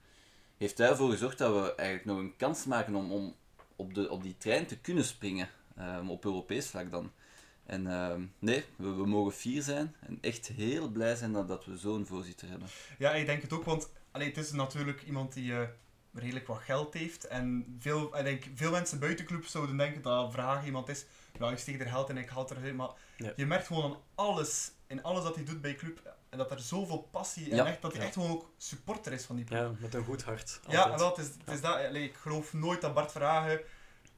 heeft ervoor gezorgd dat we eigenlijk nog een kans maken om, om op, de, op die trein te kunnen springen, ehm, op Europees vlak dan. En ehm, nee, we, we mogen fier zijn en echt heel blij zijn dat, dat we zo'n voorzitter hebben. Ja, ik denk het ook, want allee, het is natuurlijk iemand die eh, redelijk wat geld heeft. En veel, ik denk, veel mensen buiten club zouden denken dat Vraag iemand is, ja, ik steek er geld in en ik haal het eruit. Maar Ja. je merkt gewoon aan alles, in alles dat hij doet bij club, en dat er zoveel passie en Ja. echt, dat hij Ja. echt gewoon ook supporter is van die ploeg. Ja, met een goed hart. Ja, altijd. en wel, het is, het is dat, allee, ik geloof nooit dat Bart Verhagen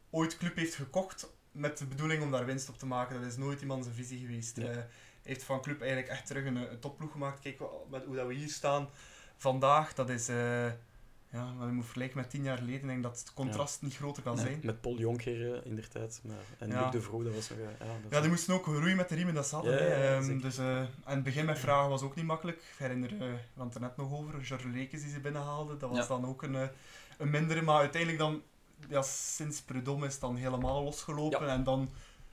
ooit club heeft gekocht met de bedoeling om daar winst op te maken. Dat is nooit iemand zijn visie geweest. Ja. Eh, Hij heeft van club eigenlijk echt terug een, een topploeg gemaakt. Kijk wat- met hoe dat we hier staan vandaag, dat is, eh, ja, maar je moet vergelijken met tien jaar geleden, denk ik dat het contrast niet groter kan Nee. zijn. Met Paul Jonker eh, in der tijd. Maar, en Ja. Luc de Vroo, dat was nog... ja, dat Ja, die moesten ook roeien met de riemen, dat zat Ja, zeker. dus aan het begin met vragen was ook niet makkelijk. Ik herinner, we hadden het er net nog over, George Lekes die ze binnenhaalde. Dat was dan ook een, een mindere, maar uiteindelijk dan, ja, sinds Prudhomme is het dan helemaal losgelopen. Ja. En dan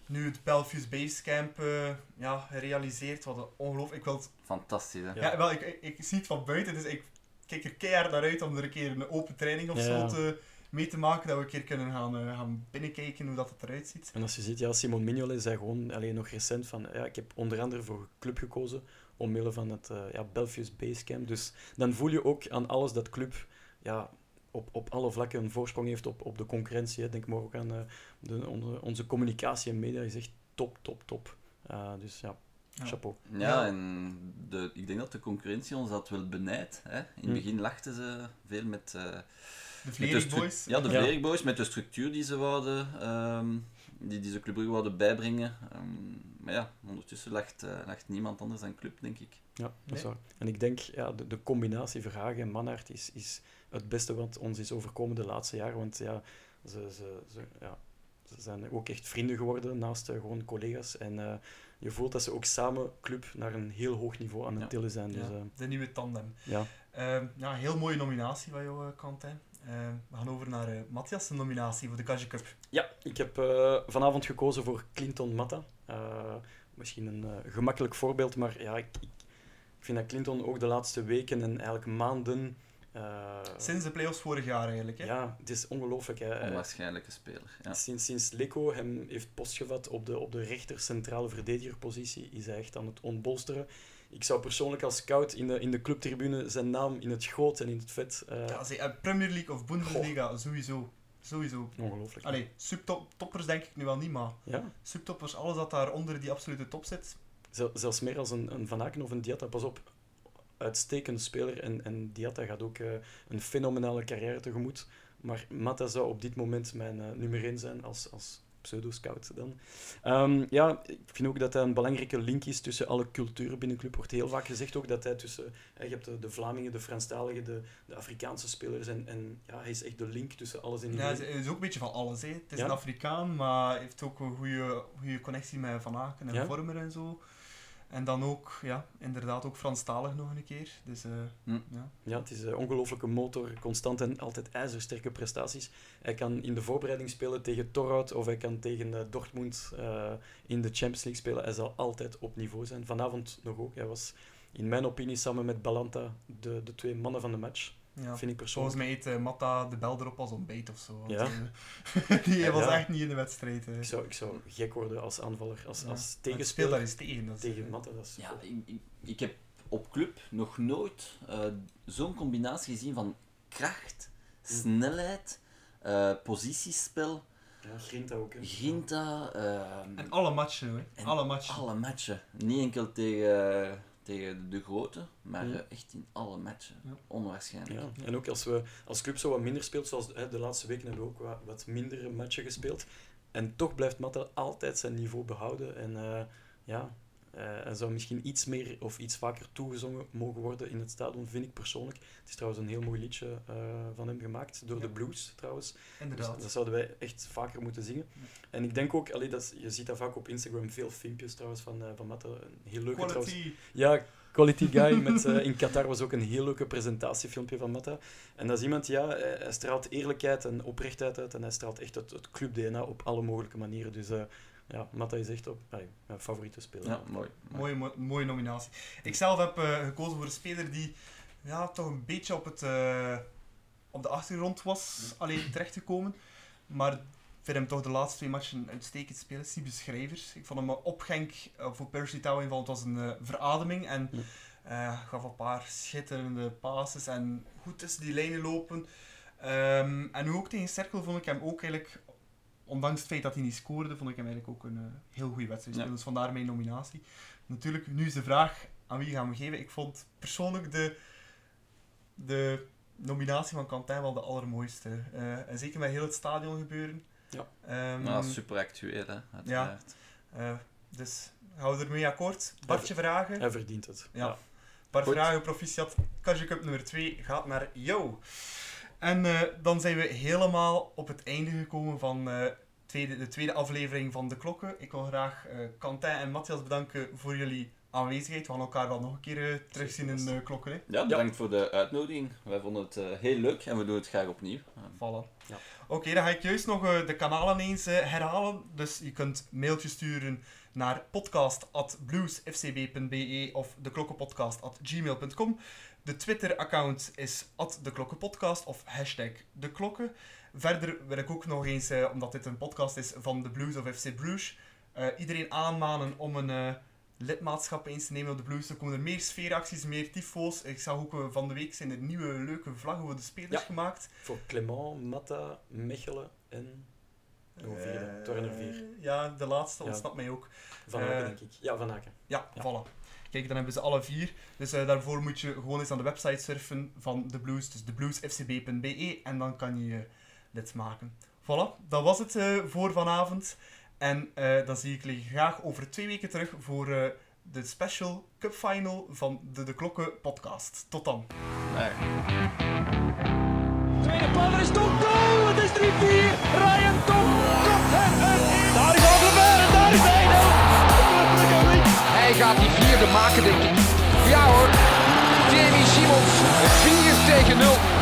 nu het Belfius Basecamp eh, ja, gerealiseerd. Wat een ongelooflijk. Ik wil het Fantastisch, hè? Ja. Ja, wel, ik, ik, ik zie het van buiten, dus ik kijk er keihard naar uit om er een keer een open training of Ja. zo te, mee te maken, dat we een keer kunnen gaan, eh, gaan binnenkijken hoe dat het eruit ziet. En als je ziet, ja, Simon Mignolet zei gewoon alleen nog recent van ja, ik heb onder andere voor club gekozen omwille van het eh ja, Belfius Basecamp. Dus dan voel je ook aan alles dat club ja, op, op alle vlakken een voorsprong heeft op, op de concurrentie. Hè. Denk maar ook aan eh, de, onze, onze communicatie en media is echt top, top, top. Uh, dus ja, Ja. chapeau. Ja, Ja. en de, ik denk dat de concurrentie ons dat wel benijdt. Hè? In het Hm. begin lachten ze veel met, eh, De met de Vlerik stru- Boys. Ja, de Ja. Vlerik Boys, met de structuur die ze wouden, ehm, die, die ze Club Brugge wouden bijbrengen. Ehm, maar ja, ondertussen lacht, eh, lacht niemand anders dan Club, denk ik. Ja, dat is Nee. waar. En ik denk, ja, de, de combinatie Verhagen en Manhart is, is het beste wat ons is overkomen de laatste jaren. Want ja, ze, ze, ze, ja, ze zijn ook echt vrienden geworden naast eh, gewoon collega's. En eh, je voelt dat ze ook samen club naar een heel hoog niveau aan het Ja. tillen zijn. Dus, Ja, eh, de nieuwe tandem. ja. Ehm, ja, heel mooie nominatie van jouw kant. Hè. Ehm, we gaan over naar Matthias' nominatie voor de Kaji Cup. ja, ik heb vanavond gekozen voor Clinton Matta. Misschien een gemakkelijk voorbeeld, maar ja, ik, ik vind dat Clinton ook de laatste weken en eigenlijk maanden... eh, Sinds de playoffs vorig jaar eigenlijk. Hè. ja, het is ongelooflijk. hè. Eh, Onwaarschijnlijke speler. Ja. Sinds, sinds Leco hem heeft postgevat op de, op de rechter centrale verdedigerpositie, is hij echt aan het ontbolsteren. Ik zou persoonlijk als scout in de, in de clubtribune zijn naam in het groot en in het vet. eh, Ja, ze- Premier League of Bundesliga, sowieso. Sowieso. Ongelooflijk. Allee, subtoppers denk ik nu wel niet, maar Ja, subtoppers, alles dat daar onder die absolute top zit. zel- zelfs meer als een, een Van Aken of een Diatta. Pas op, uitstekende speler. En, en Diatta gaat ook eh, een fenomenale carrière tegemoet. Maar Mata zou op dit moment mijn eh, nummer 1 zijn als, als pseudo-scout dan. Ehm, ja, ik vind ook dat hij een belangrijke link is tussen alle culturen binnen club. wordt heel vaak gezegd ook dat hij tussen... eh, je hebt de, de Vlamingen, de Franstaligen, de, de Afrikaanse spelers. En, en ja, hij is echt de link tussen alles en Ja, iedereen. het is ook een beetje van alles. Hè. Het is Ja. een Afrikaan, maar heeft ook een goede, goede connectie met Van Aken en Ja. Vormer en zo. En dan ook, ja, inderdaad ook Franstalig nog een keer. Dus, eh, Hm. ja. Ja, het is een ongelofelijke motor, constant en altijd ijzersterke prestaties. Hij kan in de voorbereiding spelen tegen Torhout of hij kan tegen eh, Dortmund eh, in de Champions League spelen. Hij zal altijd op niveau zijn. Vanavond nog ook. Hij was in mijn opinie samen met Balanta de, de twee mannen van de match. Ja. Vind ik persoonlijk. Volgens mij eet eh, Matta de bel erop als ontbijt of zo. Ja. eh, die was Ja. echt niet in de wedstrijd. eh. Ik zou, ik zou gek worden als aanvaller, als, Ja. als tegenspeler daar eens tegen. Dat is, tegen Matta. Dat is Ja, ik, ik, heb op club nog nooit eh, zo'n combinatie gezien van kracht, snelheid, eh, positiespel, ja, Grinta ook. hè. grinta, ehm, En alle matchen hoor. En alle matchen. alle matchen. Niet enkel tegen, tegen de grote, maar Ja. eh, echt in alle matchen. Ja. Onwaarschijnlijk. Ja, en ook als we als club zo wat minder speelt, zoals hè, de laatste weken hebben we ook wat, wat mindere matchen gespeeld. En toch blijft Matta altijd zijn niveau behouden. En eh, ja, eh, hij zou misschien iets meer of iets vaker toegezongen mogen worden in het stadion, vind ik persoonlijk. Het is trouwens een heel mooi liedje eh, van hem gemaakt, door Ja. de Blues trouwens. Dus Inderdaad. dat zouden wij echt vaker moeten zingen. En ik denk ook, allee, dat is- je ziet dat vaak op Instagram, veel filmpjes trouwens van, eh, van Matta. Een heel leuke trouwens. Quality. Ja, Quality Guy met, in Qatar was ook een heel leuke presentatiefilmpje van Matta. En dat is iemand, ja, hij, straalt eerlijkheid en oprechtheid uit en hij straalt echt het, het club-DNA op alle mogelijke manieren. Dus ja, Matta is echt op, allee, mijn favoriete speler. Ja, mooi. mooi. Mooie, mo- mooie nominatie. Ik zelf heb eh, gekozen voor een speler die ja, toch een beetje op, het, eh, op de achtergrond was alleen terechtgekomen. Maar ik vind hem toch de laatste twee matchen uitstekend spelen. Sibus Schrijvers. Ik vond hem op Genk eh, voor Percy inval. Het was een eh, verademing. En eh, gaf een paar schitterende passes. En goed tussen die lijnen lopen. Ehm, en nu ook tegen Cerkel vond ik hem ook eigenlijk... Ondanks het feit dat hij niet scoorde, vond ik hem eigenlijk ook een eh, heel goede wedstrijd spelen. Ja. Dus vandaar mijn nominatie. Natuurlijk, nu is de vraag aan wie gaan we geven. Ik vond persoonlijk de, de nominatie van Quentin wel de allermooiste. Eh, en zeker met heel het stadion gebeuren. Ja. Ehm, Ja, super actueel, hè, uiteraard. eh, dus gaan we ermee akkoord. Bartje vragen. Hij verdient het. Ja. Bart Goed. vragen, proficiat. Kaji Cup nummer 2 gaat naar jou. En eh, dan zijn we helemaal op het einde gekomen van eh, tweede, de tweede aflevering van De Klokken. Ik wil graag eh Quentin en Matthias bedanken voor jullie aanwezigheid. We gaan elkaar dan nog een keer eh, terugzien in de Klokken. Hè. Ja, bedankt voor de uitnodiging. Wij vonden het eh, heel leuk en we doen het graag opnieuw. Eh, Voilà. Ja. Oké, dan ga ik juist nog eh, de kanalen eens eh, herhalen. Dus je kunt mailtjes sturen naar podcast.bluesfcb.be of deklokkenpodcast.gmail.com. De Twitter-account is @deklokkenpodcast of hashtag deklokken. Verder wil ik ook nog eens, eh, omdat dit een podcast is van de Blues of FC Bruges, eh, iedereen aanmanen om een eh, lidmaatschap eens te nemen op de Blues. Er komen er meer sfeeracties, meer tyfo's. Ik zag ook van de week zijn er nieuwe leuke vlaggen voor de spelers Ja. gemaakt. Voor Clement, Matta, Mechelen en... Nog vierde. Het waren er vier. Ja, de laatste Ja. ontsnapt mij ook. Van Aken, denk ik. Ja, Van Aken. Ja, Ja. voilà. Kijk, dan hebben ze alle vier. Dus daarvoor moet je gewoon eens aan de website surfen van de Blues. Dus thebluesfcb.be en dan kan je lid maken. Voilà, dat was het eh, voor vanavond. En eh, dan zie ik jullie graag over twee weken terug voor eh, de special cup final van de De Klokken podcast. Tot dan. nou, Tweede paal, is toch goal! Het is 3-4. Ryan Tom kopt hem erin. Daar is Overberg en daar is Eindel. Hij gaat die vierde maken, denk ik. Ja hoor. Jamie Simons. 4 tegen 0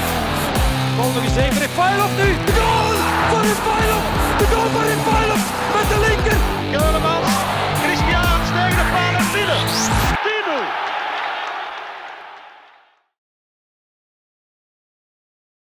bal nog voor zeker. Refailov nu. De goal van Refailov. De goal van Refailov met de linker. Keulemans. Christian tegen de paal en binnen.